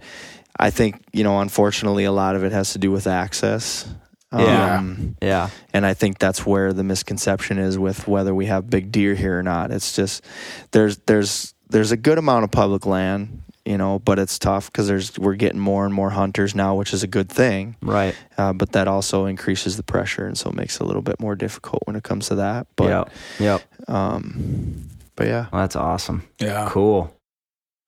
I think, you know, unfortunately a lot of it has to do with access. Yeah. Um, Yeah. and I think that's where the misconception is with whether we have big deer here or not. It's just there's there's there's a good amount of public land, you know, but it's tough because there's we're getting more and more hunters now, which is a good thing. Right. Uh, but that also increases the pressure, and so it makes it a little bit more difficult when it comes to that. But yep. Yep. um, but yeah, Well, that's awesome. Yeah. Cool.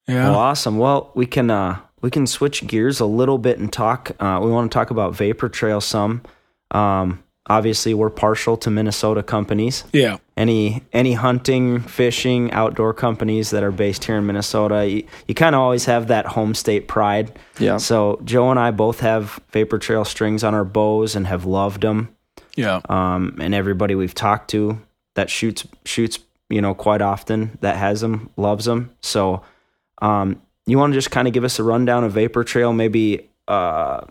Yeah. Well, awesome. Well, we can uh, we can switch gears a little bit and talk. Uh, we want to talk about Vapor Trail some. Um, obviously, we're partial to Minnesota companies. yeah. Any any hunting, fishing, outdoor companies that are based here in Minnesota, you, you kind of always have that home state pride. yeah, So Joe and I both have Vapor Trail strings on our bows and have loved them. Yeah. Um, and everybody we've talked to that shoots shoots you know quite often that has them loves them. So um, you want to just kind of give us a rundown of Vapor Trail, maybe. Uh,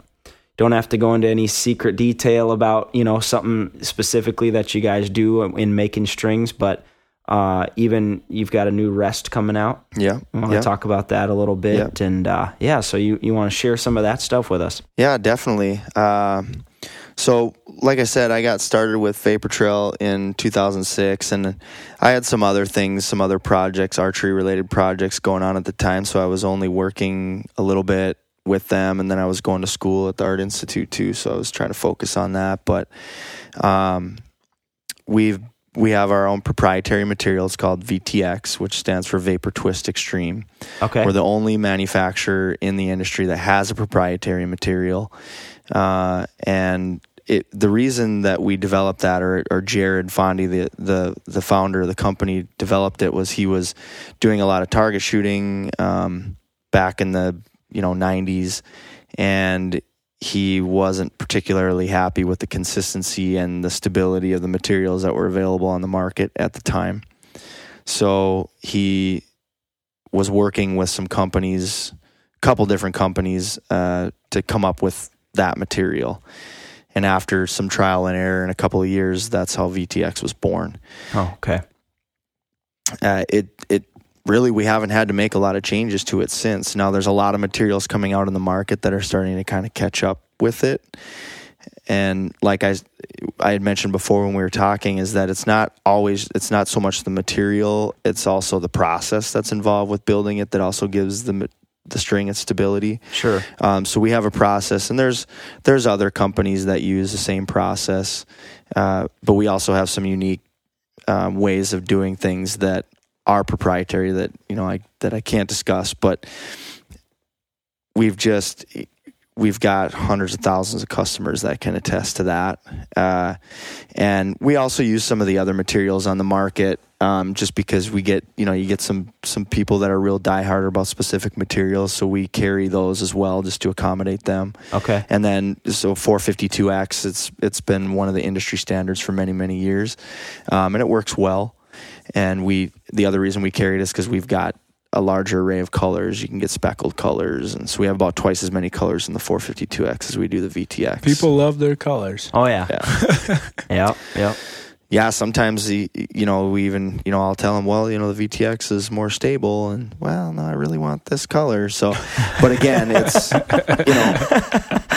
don't have to go into any secret detail about you know something specifically that you guys do in making strings, but uh, even you've got a new rest coming out. yeah, I want to yeah. talk about that a little bit, and uh, yeah, so you you want to share some of that stuff with us? Yeah, definitely. Um, so, like I said, I got started with Vapor Trail in 2006, and I had some other things, some other projects, archery related projects going on at the time. So, I was only working a little bit with them, and then I was going to school at the Art Institute too. So, I was trying to focus on that. But um, we've we have our own proprietary materials called VTX, which stands for Vapor Twist Extreme. Okay, We're the only manufacturer in the industry that has a proprietary material. Uh, and it, the reason that we developed that, or, or Jared Fondy, the, the the founder of the company, developed it was he was doing a lot of target shooting um, back in the you know 90s, and he wasn't particularly happy with the consistency and the stability of the materials that were available on the market at the time. So he was working with some companies, a couple different companies, uh, to come up with that material. And after some trial and error in a couple of years, that's how VTX was born. Oh, okay. Uh, it it really we haven't had to make a lot of changes to it since. Now there's a lot of materials coming out in the market that are starting to kind of catch up with it. And like I I had mentioned before when we were talking is that it's not always it's not so much the material, it's also the process that's involved with building it that also gives the the string its stability. Sure. Um, so we have a process, and there's there's other companies that use the same process, uh, but we also have some unique um, ways of doing things that are proprietary that you know I that I can't discuss. But we've just we've got hundreds of thousands of customers that can attest to that, uh, and we also use some of the other materials on the market um, just because we get you know you get some some people that are real diehard about specific materials, so we carry those as well just to accommodate them. Okay. And then so 452X, it's it's been one of the industry standards for many many years, um, and it works well. And we the other reason we carry it is because we've got a larger array of colors. You can get speckled colors, and so we have about twice as many colors in the 452X as we do the VTX. People love their colors. Oh yeah. yeah. *laughs* Yep. Yep. Yeah, sometimes the you know we even you know I'll tell them, well, you know the VTX is more stable, and well, no, I really want this color. So, but again, it's you know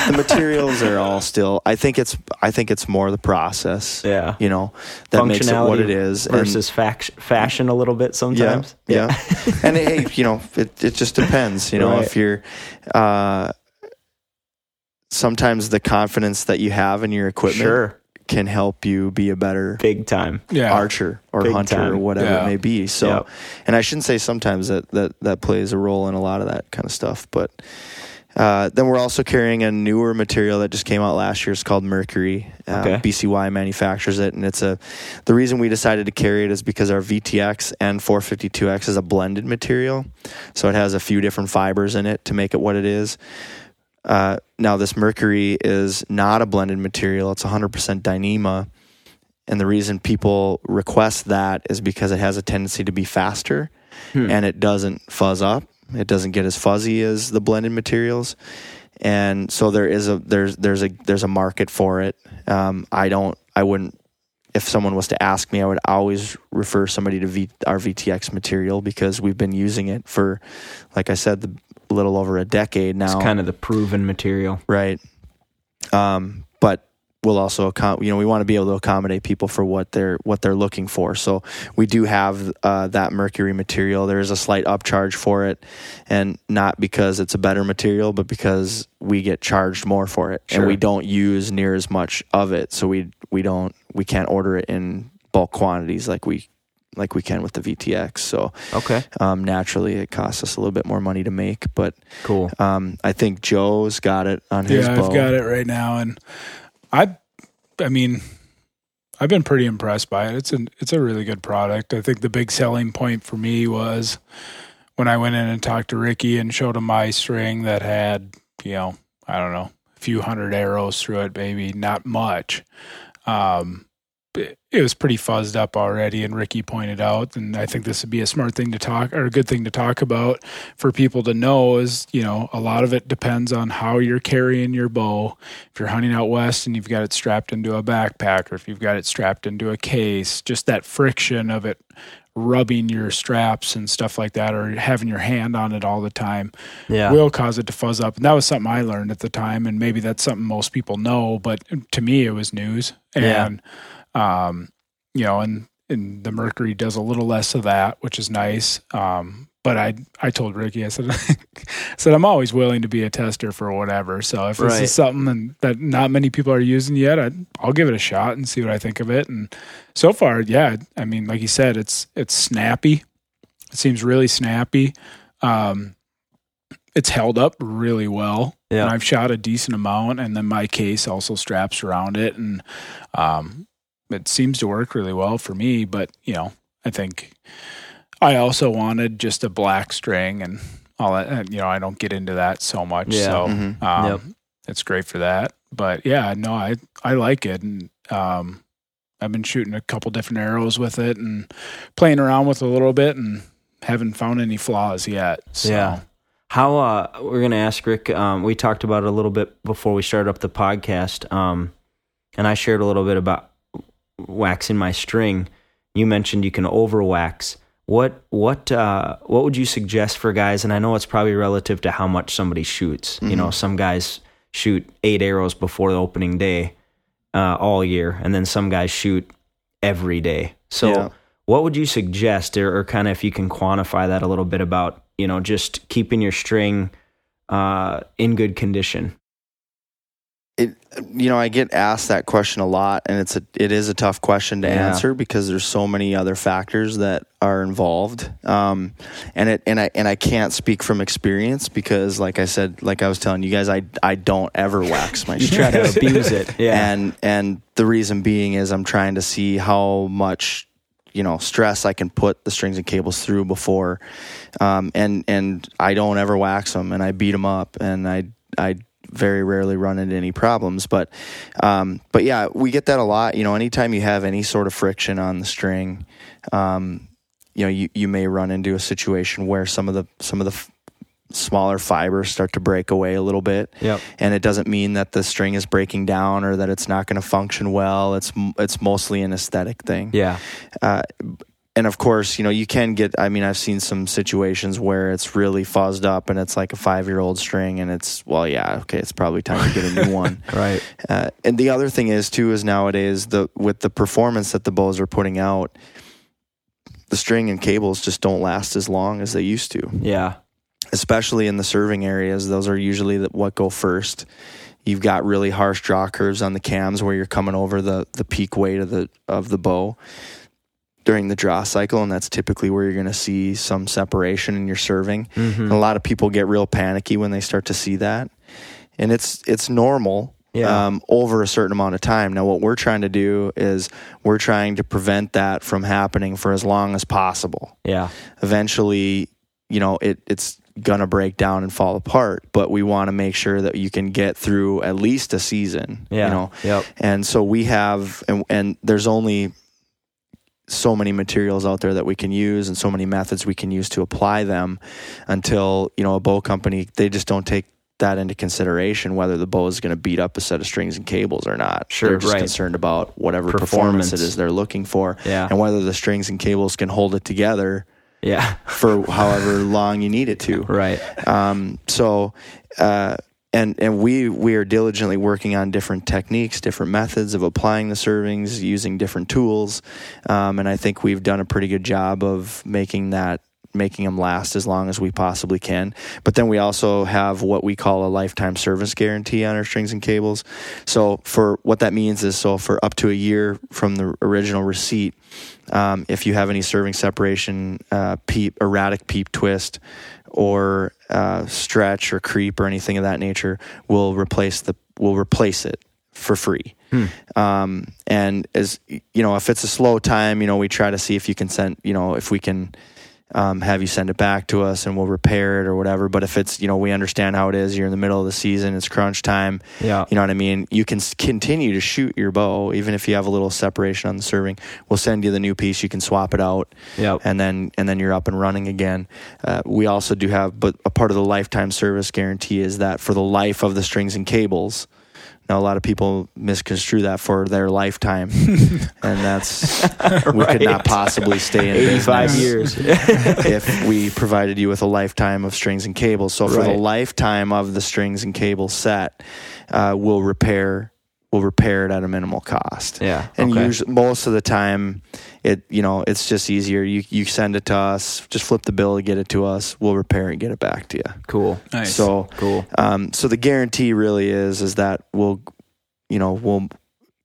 the materials are all still. I think it's I think it's more the process. Yeah. you know that makes it what it is and- versus fac- fashion a little bit sometimes. yeah, yeah. and hey, you know, it it just depends. You know, Right. if you're. Uh, Sometimes the confidence that you have in your equipment Sure. Can help you be a better Big time. Yeah. archer or Big hunter time. or whatever Yeah. it may be. So, Yep. and I shouldn't say sometimes that that that plays a role in a lot of that kind of stuff, but. Uh, then we're also carrying a newer material that just came out last year. It's called Mercury. Uh, Okay. BCY manufactures it, and it's a. The reason we decided to carry it is because our VTX and 452X is a blended material, so it has a few different fibers in it to make it what it is. Uh, now, this Mercury is not a blended material; it's 100% Dyneema, and the reason people request that is because it has a tendency to be faster Hmm. and it doesn't fuzz up. It doesn't get as fuzzy as the blended materials. And so there is a there's there's a there's a market for it. Um, I don't I wouldn't if someone was to ask me, I would always refer somebody to v, our VTX material because we've been using it for, like I said, the, a little over a decade now. It's kind of the proven material. Right. Um, but we'll also, accom- you know, we want to be able to accommodate people for what they're what they're looking for. So we do have uh, that mercury material. There is a slight upcharge for it, and not because it's a better material, but because we get charged more for it, Sure. and we don't use near as much of it. So we we don't we can't order it in bulk quantities like we like we can with the VTX. So Okay. um, naturally, it costs us a little bit more money to make, but Cool. um, I think Joe's got it on his yeah. I've got it right now, and I, I mean, I've been pretty impressed by it. It's an it's a really good product. I think the big selling point for me was when I went in and talked to Ricky and showed him my string that had you know I don't know a few hundred arrows through it, maybe not much. Um, it, was pretty fuzzed up already, and Ricky pointed out, and I think this would be a smart thing to talk or a good thing to talk about for people to know is you know a lot of it depends on how you're carrying your bow if you're hunting out west and you've got it strapped into a backpack or if you've got it strapped into a case just that friction of it rubbing your straps and stuff like that or having your hand on it all the time Yeah. will cause it to fuzz up and that was something i learned at the time and maybe that's something most people know but to me it was news Yeah. Um you know and and the mercury does a little less of that which is nice um but I I told Ricky I said I *laughs* said I'm always willing to be a tester for whatever. So if this is something that not many people are using yet, I, I'll give it a shot and see what I think of it. And so far, yeah, I mean, like you said, it's it's snappy. It seems really snappy. Um, it's held up really well. Yeah. And I've shot a decent amount, and then my case also straps around it, and um, it seems to work really well for me. But you know, I think I also wanted just a black string and all that. and, You know, I don't get into that so much, Yeah. so Mhm. um, Yep. it's great for that. But yeah, no, I I like it, and um, I've been shooting a couple different arrows with it and playing around with it a little bit, and haven't found any flaws yet. So. Yeah. How uh, we're gonna ask Rick. Um, we talked about it a little bit before we started up the podcast, um, and I shared a little bit about waxing my string. You mentioned you can over wax. What what uh, what would you suggest for guys? And I know it's probably relative to how much somebody shoots. Mm-hmm. You know, some guys shoot eight arrows before the opening day uh, all year, and then some guys shoot every day. So, yeah. what would you suggest, or, or kind of if you can quantify that a little bit about you know just keeping your string uh, in good condition? It you know i get asked that question a lot and it's a it is a tough question to yeah. answer because there's so many other factors that are involved. Um, and it and i and i can't speak from experience because like i said like i was telling you guys i i don't ever wax my *laughs* you try to abuse it. *laughs* Yeah. And and the reason being is i'm trying to see how much you know stress I can put the strings and cables through before, um, and and I don't ever wax them and I beat them up and I I very rarely run into any problems. But um, but yeah, we get that a lot. You know, anytime you have any sort of friction on the string, um, you know, you, you may run into a situation where some of the some of the f- smaller fibers start to break away a little bit. Yep. And it doesn't mean that the string is breaking down or that it's not going to function well. It's it's mostly an aesthetic thing. Yeah. Uh, and of course, you know, you can get. I mean, I've seen some situations where it's really fuzzed up, and it's like a five-year-old string, and it's well, yeah, okay, it's probably time to get a new *laughs* one, right? Uh, and the other thing is too is nowadays the with the performance that the bows are putting out, the string and cables just don't last as long as they used to. Yeah, especially in the serving areas, those are usually the, what go first. You've got really harsh draw curves on the cams where you're coming over the the peak weight of the of the bow during the draw cycle, and that's typically where you're going to see some separation in your serving. Mm-hmm. a lot of people get real panicky when they start to see that, and it's it's normal. Yeah. Um, over a certain amount of time. Now, what we're trying to do is we're trying to prevent that from happening for as long as possible. Yeah. Eventually, you know, it, it's going to break down and fall apart, but we want to make sure that you can get through at least a season. Yeah. You know, yep. and so we have, and, and there's only so many materials out there that we can use and so many methods we can use to apply them until you know a bow company they just don't take that into consideration whether the bow is going to beat up a set of strings and cables or not. Sure, they're just right. concerned about whatever performance. performance. it is they're looking for, yeah. and whether the strings and cables can hold it together. Yeah, for however long you need it to. *laughs* Right. Um, so, uh, and and we we are diligently working on different techniques, different methods of applying the servings, using different tools, um, and I think we've done a pretty good job of making that making them last as long as we possibly can. But then we also have what we call a lifetime service guarantee on our strings and cables. So for what that means is so for up to a year from the original receipt, um, if you have any serving separation, uh, peep, erratic peep twist, or uh, stretch or creep or anything of that nature, we'll replace the we'll replace it for free. Hmm. Um, and as you know, if it's a slow time, you know, we try to see if you can send, you know, if we can um, have you send it back to us and we'll repair it or whatever. But if it's, you know, we understand how it is, you're in the middle of the season, it's crunch time. Yeah. You know what I mean? You can continue to shoot your bow, even if you have a little separation on the serving. We'll send you the new piece. You can swap it out. Yeah. And then, and then you're up and running again. Uh, we also do have, but a part of the lifetime service guarantee is that for the life of the strings and cables, now, a lot of people misconstrue that for their lifetime, *laughs* and that's *laughs* we could not possibly stay in 85 years *laughs* if we provided you with a lifetime of strings and cables. So, for right. the lifetime of the strings and cable set, uh, we'll repair we'll repair it at a minimal cost. Yeah, and okay. usually, most of the time, it you know it's just easier. You you send it to us, just flip the bill to get it to us. We'll repair it and get it back to you. Cool. Nice. So cool. Um, so the guarantee really is is that we'll, you know, we'll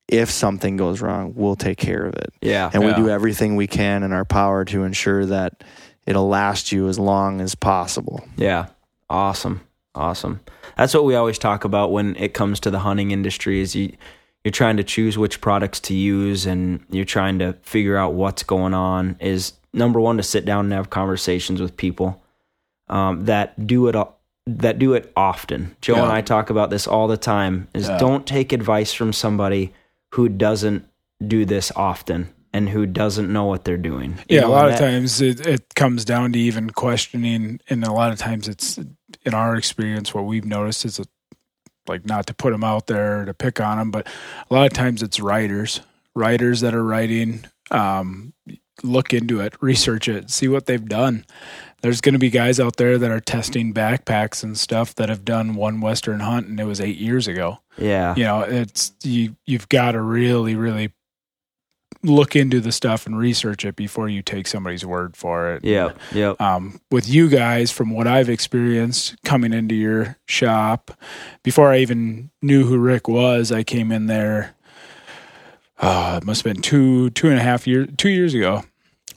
if something goes wrong, we'll take care of it. Yeah. And yeah. we do everything we can in our power to ensure that it'll last you as long as possible. Yeah. Awesome. Awesome. That's what we always talk about when it comes to the hunting industry is you you're trying to choose which products to use and you're trying to figure out what's going on is number one to sit down and have conversations with people um, that do it that do it often. Joe yeah. and I talk about this all the time is yeah. don't take advice from somebody who doesn't do this often and who doesn't know what they're doing. You yeah, a lot of times it, it comes down to even questioning and a lot of times it's in our experience, what we've noticed is, a, like, not to put them out there to pick on them, but a lot of times it's writers, writers that are writing. Um, look into it, research it, see what they've done. There's going to be guys out there that are testing backpacks and stuff that have done one Western hunt, and it was eight years ago. Yeah. You know, it's you. You've got to really, really look into the stuff and research it before you take somebody's word for it. Yeah, Yep. Um, with you guys, from what I've experienced coming into your shop, before I even knew who Rick was, I came in there. Uh, it must have been two, two and a half years, two years ago.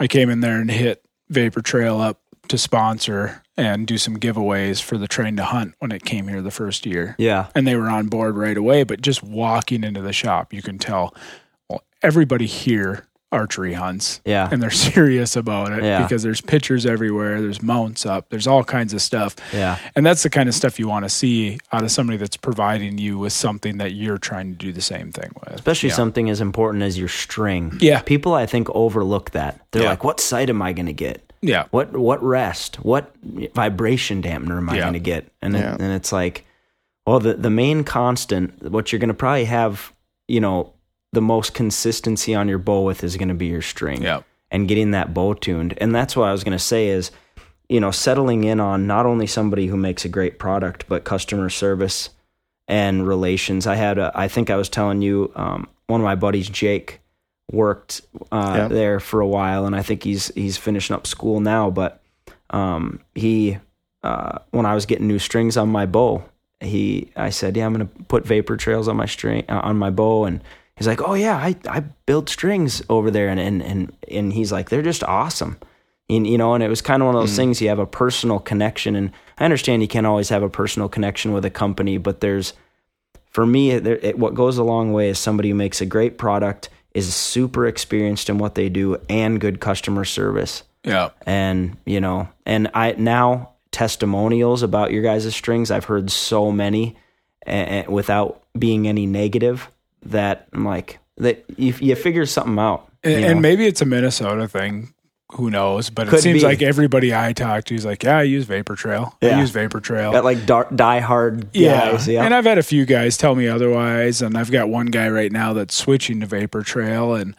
I came in there and hit Vapor Trail up to sponsor and do some giveaways for the train to hunt when it came here the first year. Yeah. And they were on board right away. But just walking into the shop, you can tell everybody here archery hunts. Yeah. And they're *laughs* serious about it Yeah. because there's pictures everywhere, there's mounts up, there's all kinds of stuff. Yeah. And that's the kind of stuff you want to see out of somebody that's providing you with something that you're trying to do the same thing with. Especially Yeah. something as important as your string. Yeah. People I think overlook that. They're Yeah. like, what sight am I going to get? Yeah. What what rest? What vibration dampener am I Yeah. going to get? And Yeah. it, and it's like, well, the the main constant, what you're going to probably have, you know, the most consistency on your bow with is going to be your string. Yeah. And getting that bow tuned, and that's what I was going to say is, you know, settling in on not only somebody who makes a great product, but customer service and relations. I had, a, I think I was telling you, um, one of my buddies, Jake, worked uh, Yeah. there for a while, and I think he's he's finishing up school now. But um, he, uh, when I was getting new strings on my bow, he, I said, yeah, I'm gonna put vapor trails on my string uh, on my bow, and he's like, oh yeah, I I build strings over there, and and and and he's like, they're just awesome. And, you know, and it was kind of one of those hmm. things you have a personal connection, and I understand you can't always have a personal connection with a company, but there's for me, there, it, what goes a long way is somebody who makes a great product, is super experienced in what they do, and good customer service. Yeah. And you know, and I now testimonials about your guys' strings. I've heard so many, and, without being any negative, that I'm like that you, you figure something out. And, and maybe it's a Minnesota thing. Who knows? But it seems be. like everybody I talk to is like, yeah, I use Vapor Trail. Yeah. I use Vapor Trail. got like dar- die hard yeah. guys. Yeah. And I've had a few guys tell me otherwise. And I've got one guy right now that's switching to Vapor Trail. And,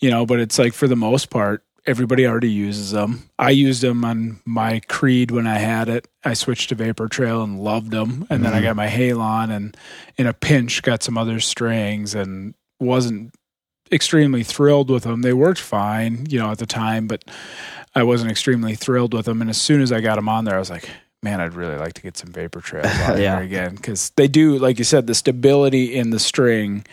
you know, but it's like for the most part, everybody already uses them. I used them on my Creed when I had it. I switched to Vapor Trail and loved them. And then I mm-hmm. got my Halon and in a pinch got some other strings and wasn't extremely thrilled with them. They worked fine, you know, at the time, but I wasn't extremely thrilled with them. And as soon as I got them on there, I was like, man, I'd really like to get some vapor Trail *laughs* Yeah. again because they do, like you said, the stability in the string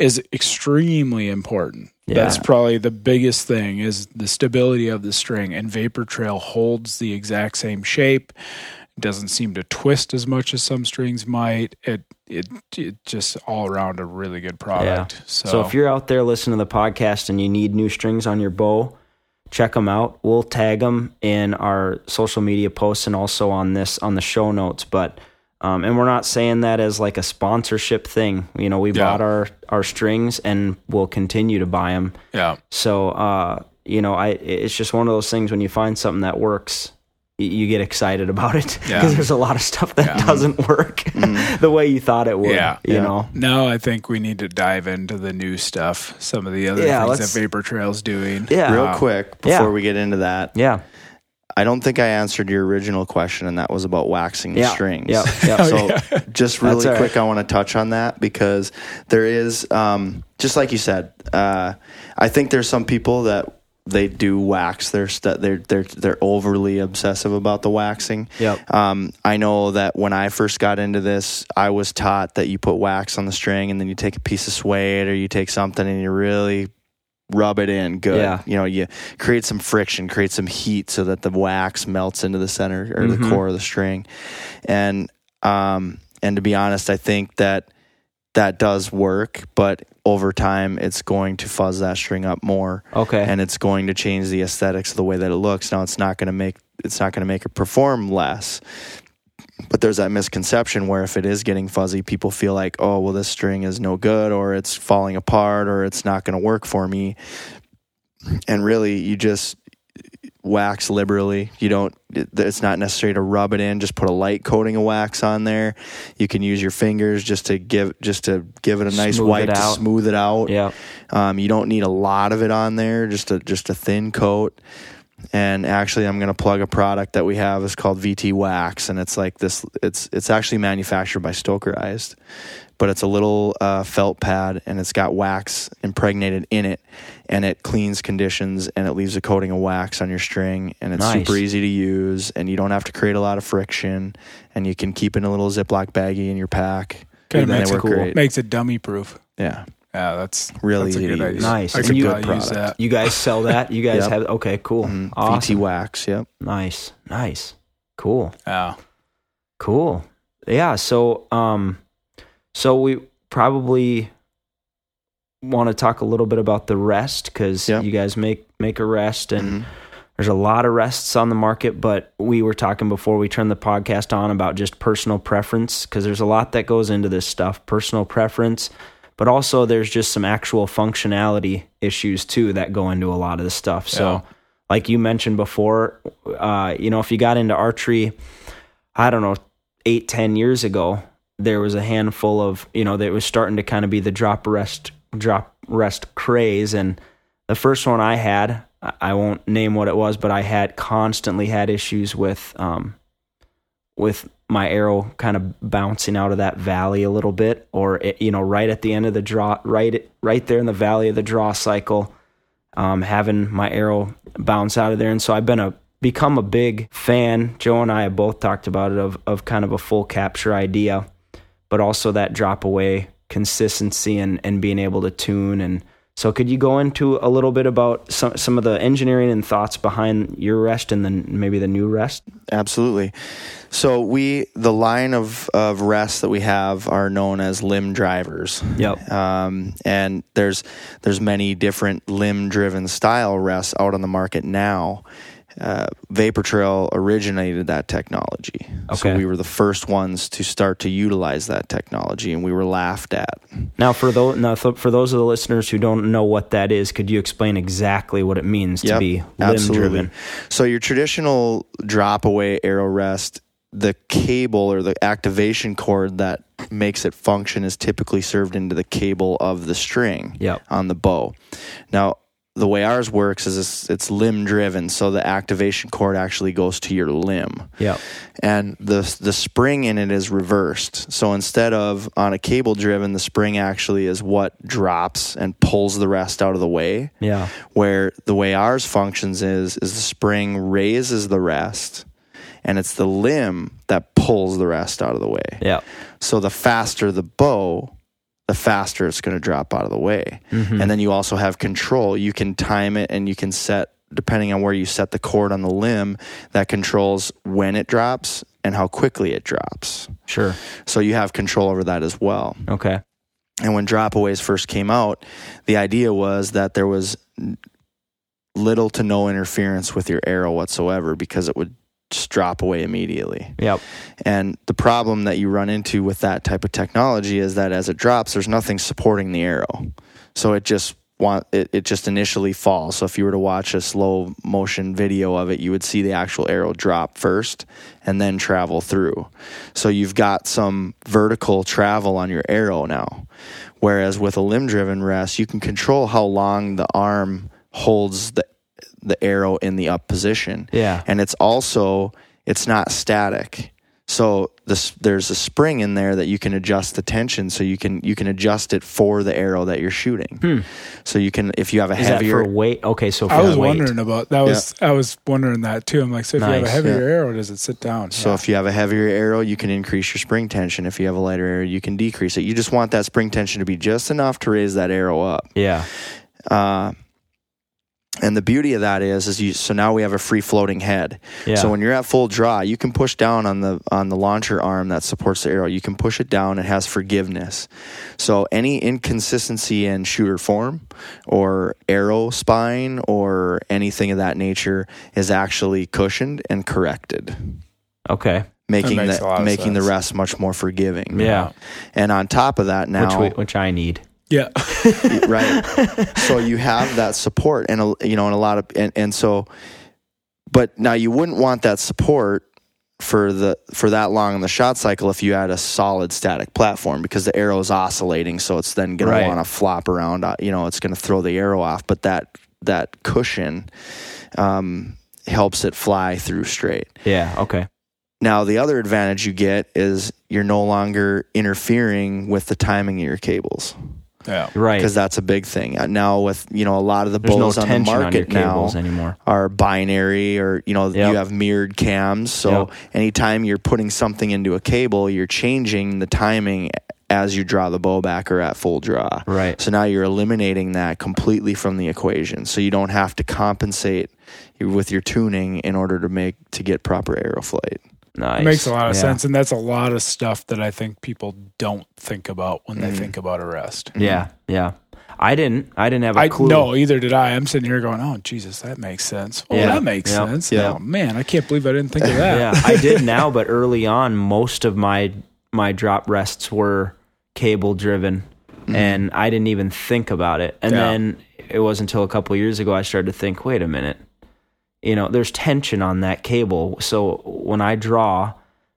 is extremely important. Yeah. That's probably the biggest thing is the stability of the string and vapor trail holds the exact same shape. It doesn't seem to twist as much as some strings might. It it it just all around a really good product. So, So if you're out there listening to the podcast and you need new strings on your bow, check them out. We'll tag them in our social media posts and also on this on the show notes. But um, and we're not saying that as like a sponsorship thing. You know, we Yeah. bought our our strings and we'll continue to buy them. yeah. So uh, you know, I it's just one of those things when you find something that works. You get excited about it because Yeah. there's a lot of stuff that Yeah. doesn't work *laughs* the way you thought it would. Yeah. you Yeah. know. Now I think we need to dive into the new stuff. Some of the other Yeah, things that Vapor Trail's doing. Yeah. Real Um, quick before yeah. we get into that, Yeah. I don't think I answered your original question, and that was about waxing the Yeah. strings. Yeah. *laughs* Yeah. So *laughs* just really That's all right. quick, I want to touch on that because there is, um, just like you said, uh, I think there's some people that they do wax. They're st- they're they're they're overly obsessive about the waxing. Yep. Um, I know that when I first got into this, I was taught that you put wax on the string and then you take a piece of suede or you take something and you really rub it in good. Yeah. You know, you create some friction, create some heat so that the wax melts into the center or Mhm. the core of the string. And um and to be honest, I think that that does work, but over time it's going to fuzz that string up more Okay. and it's going to change the aesthetics of the way that it looks. Now it's not going to make it's not going to make it perform less. But there's that misconception where if it is getting fuzzy, people feel like, oh, well, this string is no good, or it's falling apart, or it's not going to work for me. And really, you just wax liberally. You don't. It's not necessary to rub it in. Just put a light coating of wax on there. You can use your fingers just to give just to give it a nice Smooth wipe to smooth it out. Yeah. Um, you don't need a lot of it on there. Just a just a thin coat. And actually, I'm going to plug a product that we have. It's called VT Wax, and it's like this. It's it's actually manufactured by Stokerized, but it's a little uh, felt pad, and it's got wax impregnated in it, and it cleans conditions, and it leaves a coating of wax on your string, and it's Nice. super easy to use, and you don't have to create a lot of friction, and you can keep it in a little Ziploc baggie in your pack. Kinda makes it work cool. great. Makes it dummy proof. Yeah, Yeah, that's Really that's a good to idea. use. Nice. I And you- Good use product. that. You guys sell that? You guys *laughs* Yep. have okay, cool. Mhm. Awesome. VT Wax. Yep. Nice. Nice. Cool. Yeah. Cool. Yeah, so um so we probably want to talk a little bit about the rest cuz Yeah. you guys make make a rest and Mhm. there's a lot of rests on the market, but we were talking before we turned the podcast on about just personal preference because there's a lot that goes into this stuff, personal preference, but also there's just some actual functionality issues too that go into a lot of the stuff. So, Yeah. like you mentioned before, uh, you know, if you got into archery, I don't know, eight, ten years ago, there was a handful of, you know, that was starting to kind of be the drop rest, drop rest craze. And the first one I had, I- I won't name what it was, but I had constantly had issues with, um, with my arrow kind of bouncing out of that valley a little bit, or it, you know, right at the end of the draw, right, right there in the valley of the draw cycle, um, having my arrow bounce out of there. And so I've been a become a big fan. Joe and I have both talked about it of of kind of a full capture idea, but also that drop away consistency and and being able to tune and so could you go into a little bit about some some of the engineering and thoughts behind your rest and then maybe the new rest? Absolutely. So we the line of of rests that we have are known as limb drivers. Yep. Um, and there's there's many different limb driven style rests out on the market now. Uh, Vapor Trail originated that technology, so Okay. we were the first ones to start to utilize that technology, and we were laughed at. Now for those now for those of the listeners who don't know what that is, could you explain exactly what it means to be limb driven? So your traditional drop away arrow rest, the cable or the activation cord that makes it function is typically served into the cable of the string Yep. on the bow. Now, the way ours works is it's, it's limb driven, so the activation cord actually goes to your limb Yep. and the the spring in it is reversed. So instead of on a cable driven, the spring actually is what drops and pulls the rest out of the way Yeah. where the way ours functions is is the spring raises the rest and it's the limb that pulls the rest out of the way. Yeah. So the faster the bow, the faster it's going to drop out of the way. Mm-hmm. And then you also have control. You can time it and you can set depending on where you set the cord on the limb that controls when it drops and how quickly it drops. Sure. So you have control over that as well. Okay. And when dropaways first came out, the idea was that there was little to no interference with your arrow whatsoever because it would just drop away immediately. Yep. And the problem that you run into with that type of technology is that as it drops, there's nothing supporting the arrow. So it just want it, it just initially falls. So if you were to watch a slow motion video of it, you would see the actual arrow drop first and then travel through. So you've got some vertical travel on your arrow now. Whereas with a limb driven rest, you can control how long the arm holds the the arrow in the up position Yeah. and it's also it's not static so this there's a spring in there that you can adjust the tension so you can you can adjust it for the arrow that you're shooting so you can if you have a Hmm. Is that heavier for weight? Okay, so for I was weight. wondering about that. Was I was wondering that too? I'm like, so if you have a heavier Yeah. arrow, does it sit down? so if you have a heavier arrow you can increase your spring tension if you have a lighter arrow you can decrease it you just want that spring tension to be just enough to raise that arrow up Yeah. uh, and the beauty of that is is you so now we have a free floating head Yeah. So when you're at full draw, you can push down on the on the launcher arm that supports the arrow. You can push it down. It has forgiveness. So any inconsistency in shooter form or arrow spine or anything of that nature is actually cushioned and corrected, okay. making makes a lot the of making the rest much more forgiving. Yeah. And on top of that, now Which we, which I need. Yeah, *laughs* right so you have that support and a, you know and a lot of and, and so But now you wouldn't want that support for the for that long in the shot cycle if you had a solid static platform because the arrow is oscillating, so it's then going Right. to want to flop around. uh, You know, it's going to throw the arrow off. But that that cushion um, helps it fly through straight. Yeah. Okay. Now, the other advantage you get is you're no longer interfering with the timing of your cables Yeah. Right. because that's a big thing. Uh, Now, with you know a lot of the There's no bows on the tension on, market now anymore. are binary or you know Yep. you have mirrored cams. So Yep. anytime you're putting something into a cable, you're changing the timing as you draw the bow back or at full draw. Right. So now you're eliminating that completely from the equation. So you don't have to compensate with your tuning in order to make to get proper arrow flight. Nice. It makes a lot of Yeah. sense. And that's a lot of stuff that I think people don't think about when they Mhm. think about arrest. Yeah. Yeah. I didn't. I didn't have a I clue. no, either did I. I'm sitting here going, "Oh Jesus, that makes sense. Oh, Yeah. that makes Yeah. sense. Yeah. Oh man, I can't believe I didn't think of that." *laughs* yeah, I did *laughs* now, but early on, most of my my drop rests were cable driven, and I didn't even think about it. And Yeah. then it wasn't until a couple years ago I started to think, wait a minute, you know, there's tension on that cable. So when I draw,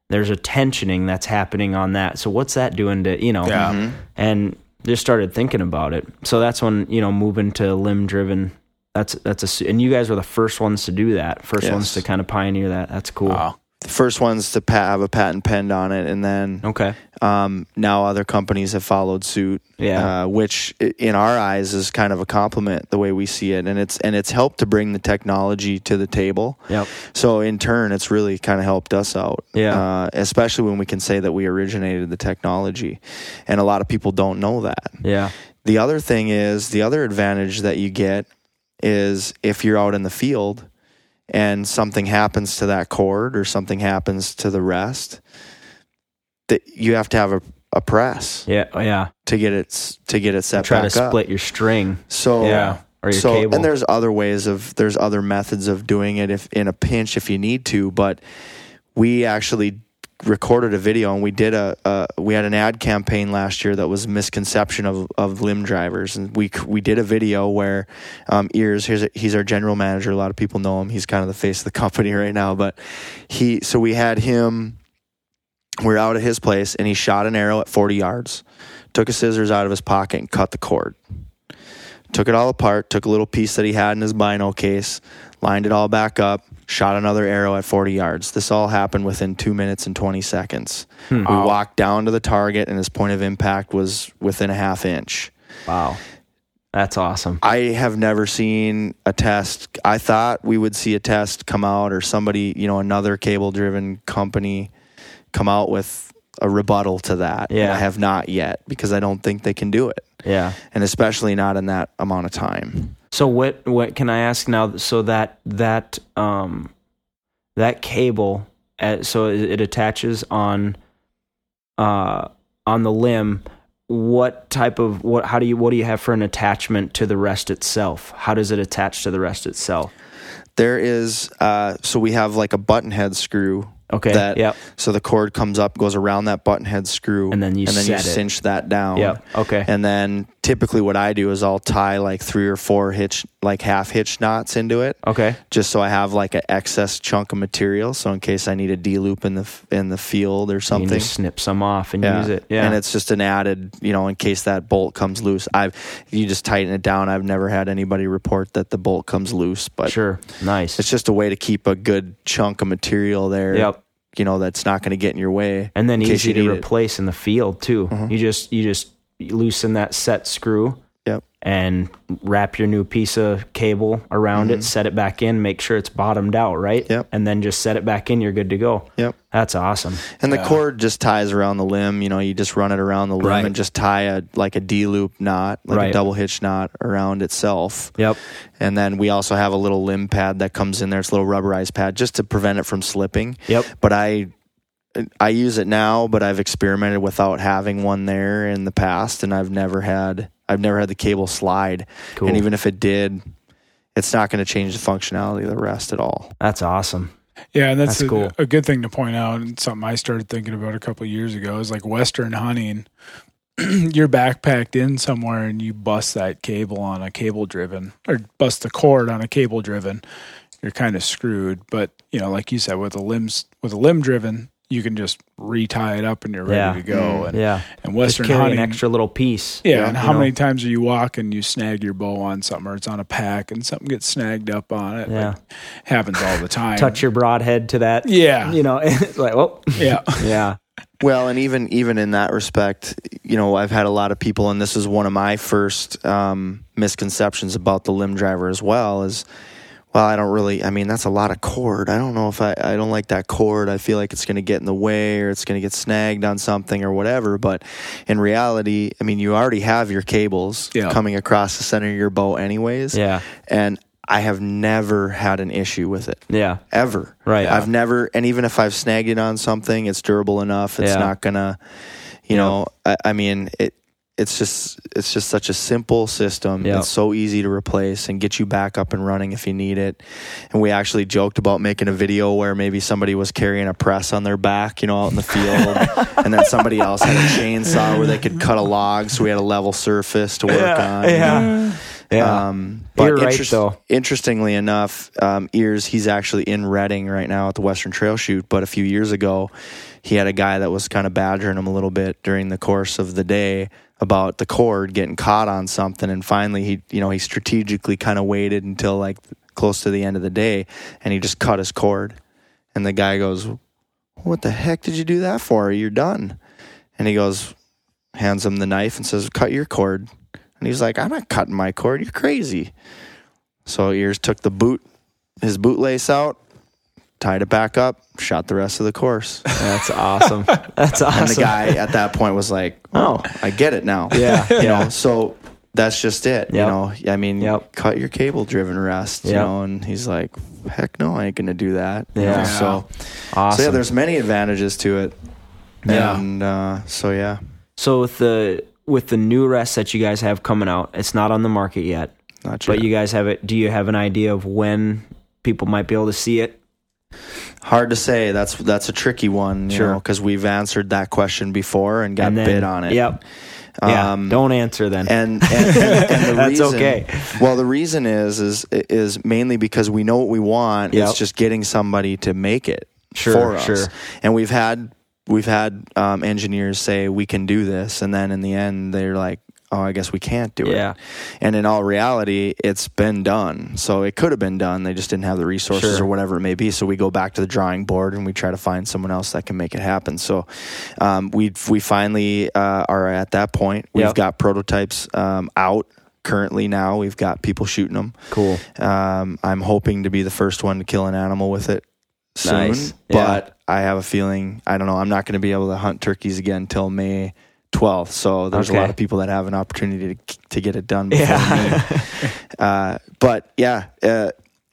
there's a tensioning that's happening on that. So what's that doing to you know? Yeah. Mm-hmm. And just started thinking about it. So that's when you know moving to limb driven. That's that's a, and you guys were the first ones to do that. First Yes. ones to kind of pioneer that. That's cool. Wow. The first ones to pa- have a patent penned on it, and then Okay. um, now other companies have followed suit. Yeah. uh, which in our eyes is kind of a compliment the way we see it, and it's and it's helped to bring the technology to the table. Yep. So in turn, it's really kind of helped us out. Yeah. Uh, especially when we can say that we originated the technology, and a lot of people don't know that. Yeah. The other thing is the other advantage that you get is if you're out in the field and something happens to that cord or something happens to the rest, that you have to have a, a press Yeah. oh, Yeah. to get it to get it set Try to back up. split your string. So Yeah. Or your so cable. and there's other ways of there's other methods of doing it if in a pinch if you need to, but we actually recorded a video and we did a, a we had an ad campaign last year that was misconception of, of limb drivers. And we we did a video where um, ears here's a, he's our general manager. A lot of people know him. He's kind of the face of the *laughs* company right now. But he so we had him we're out at his place and he shot an arrow at 40 yards took a scissors out of his pocket and cut the cord. Took it all apart, took a little piece that he had in his bino case, lined it all back up, shot another arrow at 40 yards. This all happened within two minutes and 20 seconds. Hmm. We Wow. walked down to the target, and his point of impact was within a half inch. Wow. That's awesome. I have never seen a test. I thought we would see a test come out or somebody, you know, another cable driven company come out with a rebuttal to that. And Yeah. I have not yet because I don't think they can do it. Yeah. And especially not in that amount of time. So what what can I ask now? So that that um that cable, uh, so it, it attaches on uh on the limb. What type of what? How do you what do you have for an attachment to the rest itself? How does it attach to the rest itself? There is uh, so we have like a button head screw. Okay. That yep. so the cord comes up, goes around that button head screw, And then you and then you cinch that down. Yep. Okay. And then typically what I do is I'll tie like three or four hitch like half hitch knots into it, Okay. just so I have like an excess chunk of material. So in case I need a D loop in the in the field or something. can just snip some off and use it. Yeah. And it's just an added, you know, in case that bolt comes loose. I've you just tighten it down. I've never had anybody report that the bolt comes loose, but sure. Nice. it's just a way to keep a good chunk of material there. Yep. You know, that's not going to get in your way. and then easy you to need it. replace in the field too. Mhm. You just you just loosen that set screw. Yep. And wrap your new piece of cable around Mhm. it, set it back in, make sure it's bottomed out, right? Yep. And then just set it back in, you're good to go. Yep. That's awesome. And the Yeah. cord just ties around the limb. You know, you just run it around the limb Right. and just tie a like a D loop knot, like Right. a double hitch knot around itself. Yep. And then we also have a little limb pad that comes in there. It's a little rubberized pad just to prevent it from slipping. Yep. But I I use it now, but I've experimented without having one there in the past, and I've never had I've never had the cable slide. Cool. And even if it did, it's not going to change the functionality of the rest at all. That's awesome. Yeah, and that's, That's a, cool. a good thing to point out, and something I started thinking about a couple of years ago is like Western hunting. *clears throat* You're backpacked in somewhere and you bust that cable on a cable driven, or bust the cord on a cable driven. you're kind of screwed. But you know, like you said, with a limbs with a limb driven, you can just retie it up and you're ready Yeah. to go. And, Yeah. and Just Western carry hunting, an extra little piece. yeah. And how know? many times are you walk and you snag your bow on something, or it's on a pack and something gets snagged up on it? Yeah. Like, happens all the time. touch your broadhead to that? Yeah. You know, *laughs* it's like, oh, Yeah. *laughs* yeah. Well, and even even in that respect, you know, I've had a lot of people, and this is one of my first um, misconceptions about the limb driver as well. Is well, I don't really. I mean, that's a lot of cord. I don't know if I. I don't like that cord. I feel like it's going to get in the way, or it's going to get snagged on something, or whatever. But in reality, I mean, you already have your cables Yeah. coming across the center of your bow, anyways. Yeah. And I have never had an issue with it Yeah. ever. Right. I've never, and even if I've snagged it on something, it's durable enough. It's Yeah. not gonna, you know. I, I mean, it. It's just, it's just such a simple system. Yeah. It's so easy to replace and get you back up and running if you need it. And we actually joked about making a video where maybe somebody was carrying a press on their back, you know, out in the field, *laughs* and then somebody else had a chainsaw where they could cut a log, so we had a level surface to work on. Yeah. Yeah. Um, but You're right, interest- though. interestingly enough, um, Ears, he's actually in Redding right now at the Western Trail Shoot. But a few years ago, he had a guy that was kind of badgering him a little bit during the course of the day about the cord getting caught on something. And finally, he, you know, he strategically kind of waited until like close to the end of the day and he just cut his cord. And the guy goes, What the heck did you do that for? You're done. And he goes, hands him the knife and says, Cut your cord. And he's like, I'm not cutting my cord. You're crazy. So Ears took the boot, his bootlace out, tied it back up, shot the rest of the course. That's awesome. That's awesome. *laughs* And the guy at that point was like, "Oh, I get it now." Yeah. *laughs* you yeah. know. So that's just it. You know, I mean, Yep. cut your cable-driven rest. You know, and he's like, "Heck no, I ain't gonna do that." you Yeah. know, So, Awesome. so yeah, there's many advantages to it. Yeah. And uh, so yeah, So with the with the new rest that you guys have coming out, it's not on the market yet, not sure. but you guys have it. Do you have an idea of when people might be able to see it? Hard to say. That's that's a tricky one, you Sure. because we've answered that question before and got and then, bid on it. Yep. Yeah. Um, Don't answer then. and and, and, and the *laughs* That's reason, okay. Well, the reason is is is mainly because we know what we want. Yep. It's just getting somebody to make it Sure, for us. sure. And we've had we've had um, engineers say we can do this, and then in the end they're like, "Oh, I guess we can't do Yeah. it." And in all reality, it's been done. So it could have been done. They just didn't have the resources Sure. or whatever it may be. So we go back to the drawing board and we try to find someone else that can make it happen. So um, we we finally uh, are at that point. We've Yep. got prototypes um, out currently now. We've got people shooting them. cool. Um, I'm hoping to be the first one to kill an animal with it soon. Nice. Yeah. But I have a feeling I don't know. I'm not going to be able to hunt turkeys again until May 12th. So there's a lot of people that have an opportunity to to get it done before Yeah. me. *laughs* Uh, but yeah, uh,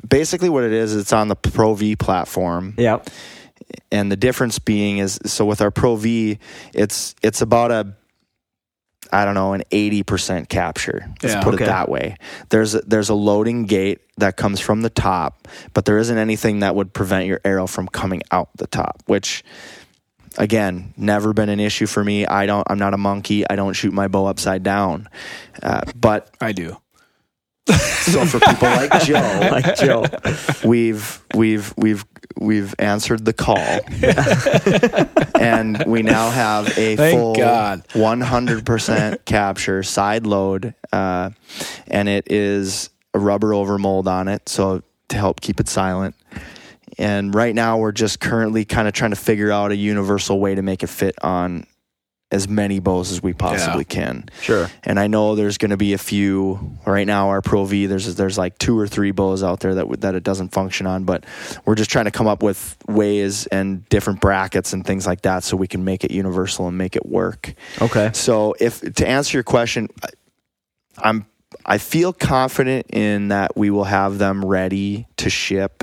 basically what it is, it's on the Pro V platform Yep. and the difference being is so with our Pro V, it's it's about a I don't know an eighty percent capture. Let's Yeah, put okay. it that way. There's a, there's a loading gate that comes from the top, but there isn't anything that would prevent your arrow from coming out the top, which. Again, never been an issue for me. I don't. I'm not a monkey. I don't shoot my bow upside down. Uh, but I do. so for people like *laughs* Joe, Like Joe. we've we've we've we've answered the call *laughs* and we now have a Thank full God. 100% *laughs* capture side load uh, and it is a rubber over mold on it so to help keep it silent and right now we're just currently kind of trying to figure out a universal way to make it fit on as many bows as we possibly can Sure. and I know there's going to be a few right now. Our Pro V, there's there's like two or three bows out there that that it doesn't function on, but we're just trying to come up with ways and different brackets and things like that so we can make it universal and make it work. Okay. So if to answer your question, I'm I feel confident in that we will have them ready to ship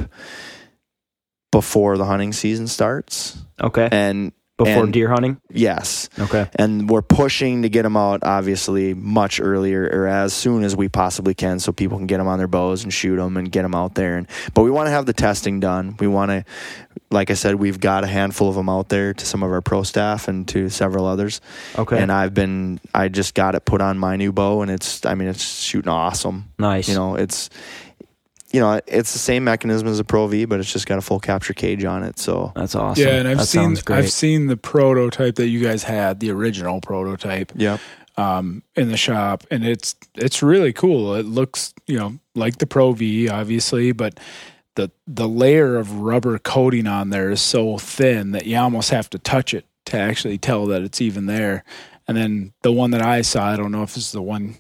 before the hunting season starts. Okay. And Before and- deer hunting. yes, Okay. and we're pushing to get them out obviously much earlier or as soon as we possibly can so people can get them on their bows and shoot them and get them out there and but we want to have the testing done we want to like i said we've got a handful of them out there to some of our pro staff and to several others Okay. and i've been i just got it put on my new bow and it's i mean it's shooting awesome nice. you know it's you know, it's the same mechanism as a Pro V, but it's just got a full capture cage on it. So That's awesome. Yeah, and I've that seen. I've seen the prototype that you guys had, the original prototype, yeah, um, in the shop, and it's it's really cool. It looks you know like the Pro V, obviously, but the the layer of rubber coating on there is so thin that you almost have to touch it to actually tell that it's even there. And then the one that I saw, I don't know if this is the one of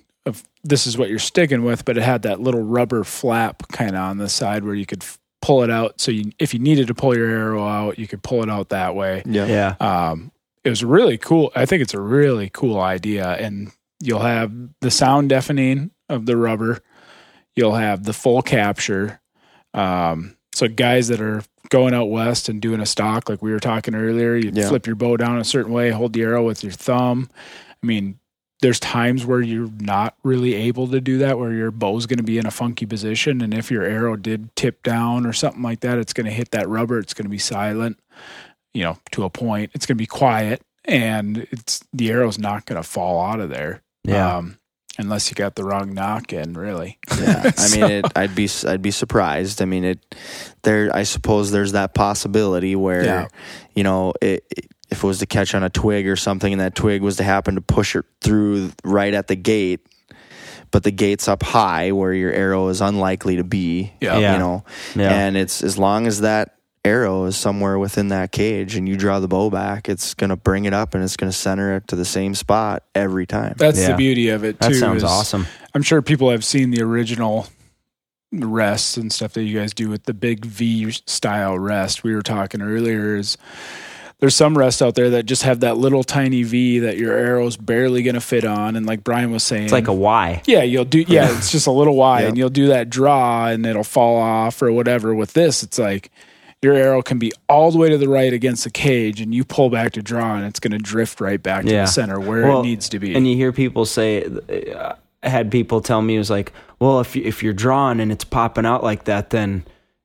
this is what you're sticking with, but it had that little rubber flap kind of on the side where you could f- pull it out. So you, if you needed to pull your arrow out, you could pull it out that way. yeah, yeah. Um, it was really cool. I think it's a really cool idea, and you'll have the sound deafening of the rubber. You'll have the full capture. Um, so guys that are going out west and doing a stock, like we were talking earlier, you Yeah. flip your bow down a certain way, hold the arrow with your thumb. I mean, there's times where you're not really able to do that, where your bow's going to be in a funky position, and if your arrow did tip down or something like that, it's going to hit that rubber. It's going to be silent, you know, to a point. It's going to be quiet, and it's the arrow's not going to fall out of there. Yeah. Um, unless you got the wrong nock in, really. yeah. *laughs* I So- mean, it, I'd be I'd be surprised. I mean, it there. I suppose there's that possibility where Yeah. you know it, it- if it was to catch on a twig or something, and that twig was to happen to push it through right at the gate. But the gate's up high where your arrow is unlikely to be. Yeah. Yeah. You know, Yeah. and it's as long as that arrow is somewhere within that cage and you draw the bow back, it's going to bring it up and it's going to center it to the same spot every time. That's Yeah. the beauty of it too. that sounds is awesome. I'm sure people have seen the original rests and stuff that you guys do with the big V style rest. We were talking earlier is there's some rests out there that just have that little tiny V that your arrow's barely going to fit on. And like Brian was saying, It's like a Y. yeah, you'll do, yeah, it's just a little Y, Yeah. and you'll do that draw and it'll fall off or whatever. With this, it's like your arrow can be all the way to the right against the cage and you pull back to draw and it's going to drift right back to the center where Well, it needs to be. And you hear people say, uh, I had people tell me it was like, well, if you, if you're drawing and it's popping out like that, then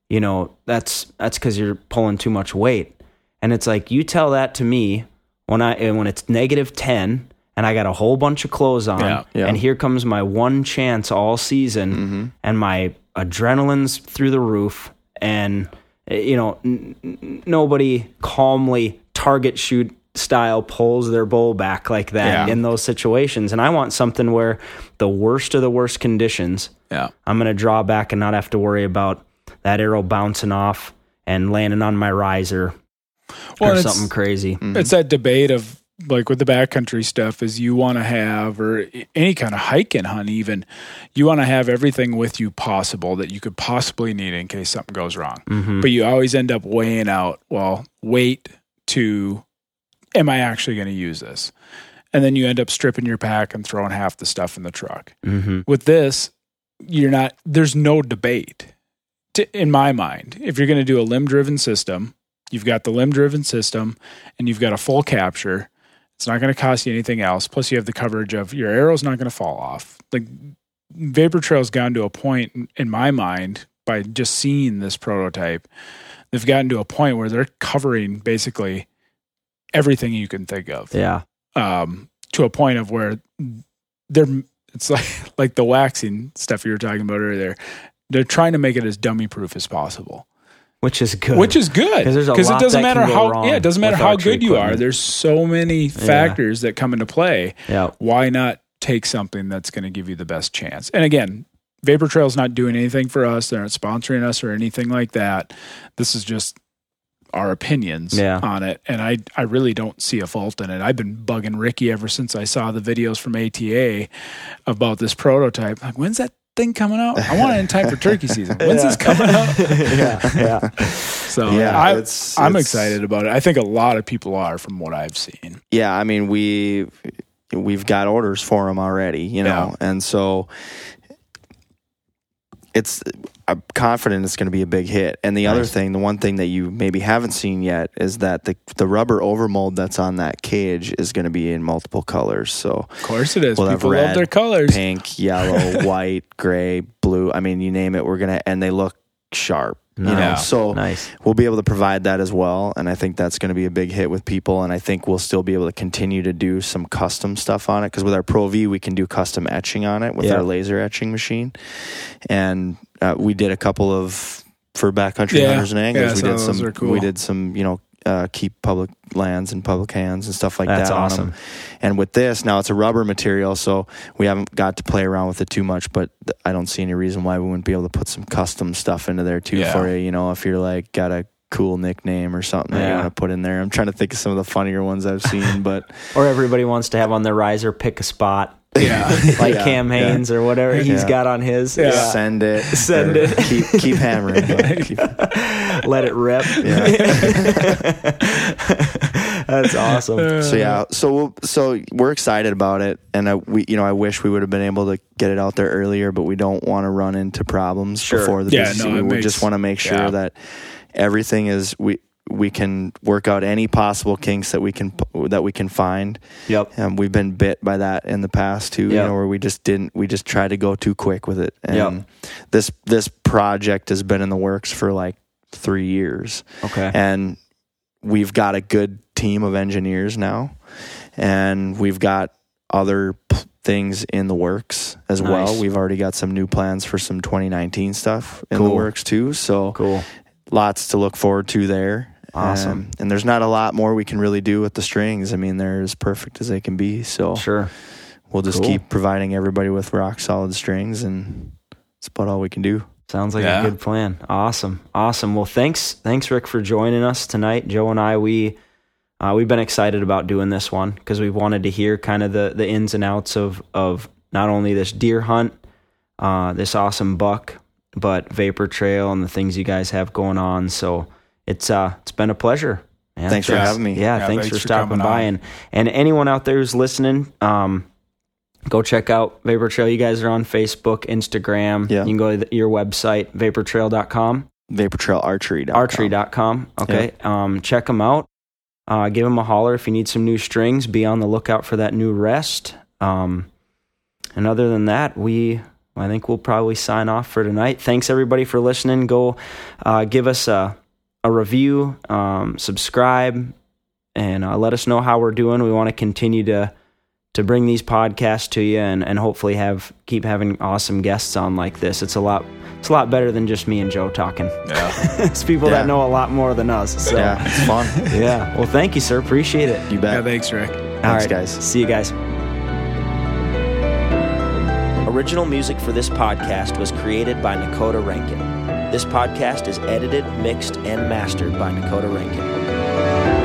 you know that's that's because you're pulling too much weight. And it's like you tell that to me when I when it's negative ten and I got a whole bunch of clothes on, Yeah. Yeah. and here comes my one chance all season, and my adrenaline's through the roof, and eh, you know n- n- nobody calmly target shoot style pulls their bow back like that Yeah. in those situations. And I want something where the worst of the worst conditions, yeah. I'm going to draw back and not have to worry about that arrow bouncing off and landing on my riser Well, or it's- something crazy. It's that debate of like with the backcountry stuff is you want to have or any kind of hiking hunt even you want to have everything with you possible that you could possibly need in case something goes wrong Mm-hmm. but you always end up weighing out well wait to am i actually going to use this and then you end up stripping your pack and throwing half the stuff in the truck Mm-hmm. with this you're not there's no debate to, in my mind if you're going to do a limb driven system you've got the limb driven system and you've got a full capture it's not going to cost you anything else plus you have the coverage of your arrow's not going to fall off like vapor trail's gone to a point in- in my mind by just seeing this prototype they've gotten to a point where they're covering basically everything you can think of Yeah. um, to a point of where they're it's *laughs* like like the waxing stuff you were talking about earlier. They're trying to make it as dummy proof as possible, Which is good. which is good 'Cause because it doesn't matter how yeah it doesn't matter how good you are. There's so many factors that come into play. yeah. Why not take something that's going to give you the best chance? And again, Vapor Trail's not doing anything for us. They're not sponsoring us or anything like that. This is just our opinions Yeah. on it. And I, I really don't see a fault in it. I've been bugging Ricky ever since I saw the videos from ATA about this prototype. Like, when's that thing coming out? I want it in time for turkey season. *laughs* When's this coming out? *laughs* yeah. Yeah. So Yeah, I, it's- I'm it's- excited about it. I think a lot of people are from what I've seen. yeah, I mean we we've got orders for them already, you know, and so it's I'm confident it's going to be a big hit. And the other thing, the one thing that you maybe haven't seen yet is that the the rubber overmold that's on that cage is going to be in multiple colors. So Of course it is. We'll people red, love their colors. pink, yellow, *laughs* white, gray, blue. I mean, you name it, we're gonna and they look sharp. You know, Yeah. so Nice. we'll be able to provide that as well and i think that's going to be a big hit with people and i think we'll still be able to continue to do some custom stuff on it because with our pro v we can do custom etching on it with Yeah. our laser etching machine and uh, we did a couple of for backcountry Yeah. hunters and anglers. Yeah, we did some. cool. We did some. You know, uh, keep public lands and public hands and stuff like That's that on awesome. them. And with this, now it's a rubber material, so we haven't got to play around with it too much. But th- I don't see any reason why we wouldn't be able to put some custom stuff into there too Yeah. for you. You know, if you're like got a cool nickname or something that you Yeah. want to put in there. I'm trying to think of some of the funnier ones I've seen, but *laughs* Or everybody wants to have on their riser pick a spot, Yeah. *laughs* like Yeah, Cam yeah. Or whatever he's Yeah. got on his. Yeah. send it, Send it. keep keep hammering. *laughs* keep- Let it rip. *laughs* That's awesome. so yeah, so we'll, so we're excited about it, and I, we you know I wish we would have been able to get it out there earlier, but we don't want to run into problems Sure. before the Yeah, busy no, we makes- just want to make sure yeah. that everything is we we can work out any possible kinks that we can that we can find. Yep. Um, we've been bit by that in the past too, you Yeah. know, where we just didn't we just tried to go too quick with it. And Yep. this this project has been in the works for like three years Okay. and we've got a good team of engineers now and we've got other p- things in the works as Nice. well we've already got some new plans for some 2019 stuff in the Cool. works too so Cool. lots to look forward to there Awesome. Um, and there's not a lot more we can really do with the strings i mean they're as perfect as they can be so Sure. we'll just Cool. keep providing everybody with rock solid strings and that's about all we can do Sounds like Yeah. a good plan. Awesome. Awesome. Well, thanks. Thanks, Rick, for joining us tonight. Joe and I, we, uh, we've been excited about doing this one because we wanted to hear kind of the, the ins and outs of, of not only this deer hunt, uh, this awesome buck, but Vapor Trail and the things you guys have going on. So it's, uh, it's been a pleasure. man. Thanks for Yeah. having me Yeah, Yeah, thanks, thanks for for stopping by. on. And and anyone out there who's listening, um, go check out Vapor Trail. You guys are on Facebook, Instagram. Yeah. You can go to the- your website, vaportrail.com, vaportrailarchery.com archery.com. Okay. Um, check them out. Uh, give them a holler if you need some new strings. Be on the lookout for that new rest. Um, and other than that, we I think we'll probably sign off for tonight. Thanks everybody for listening. Go uh, give us a a review, um, subscribe, and uh, let us know how we're doing. We want to continue to to bring these podcasts to you and, and hopefully have keep having awesome guests on like this. It's a lot it's a lot better than just me and Joe talking. Yeah. *laughs* it's people Yeah. that know a lot more than us. So yeah it's fun *laughs* yeah. Well, thank you, sir. Appreciate it. you bet yeah. Thanks, Rick. All Thanks, right. guys. See you guys. Original music for this podcast was created by Nakota Rankin. This podcast is edited, mixed, and mastered by Nakota Rankin.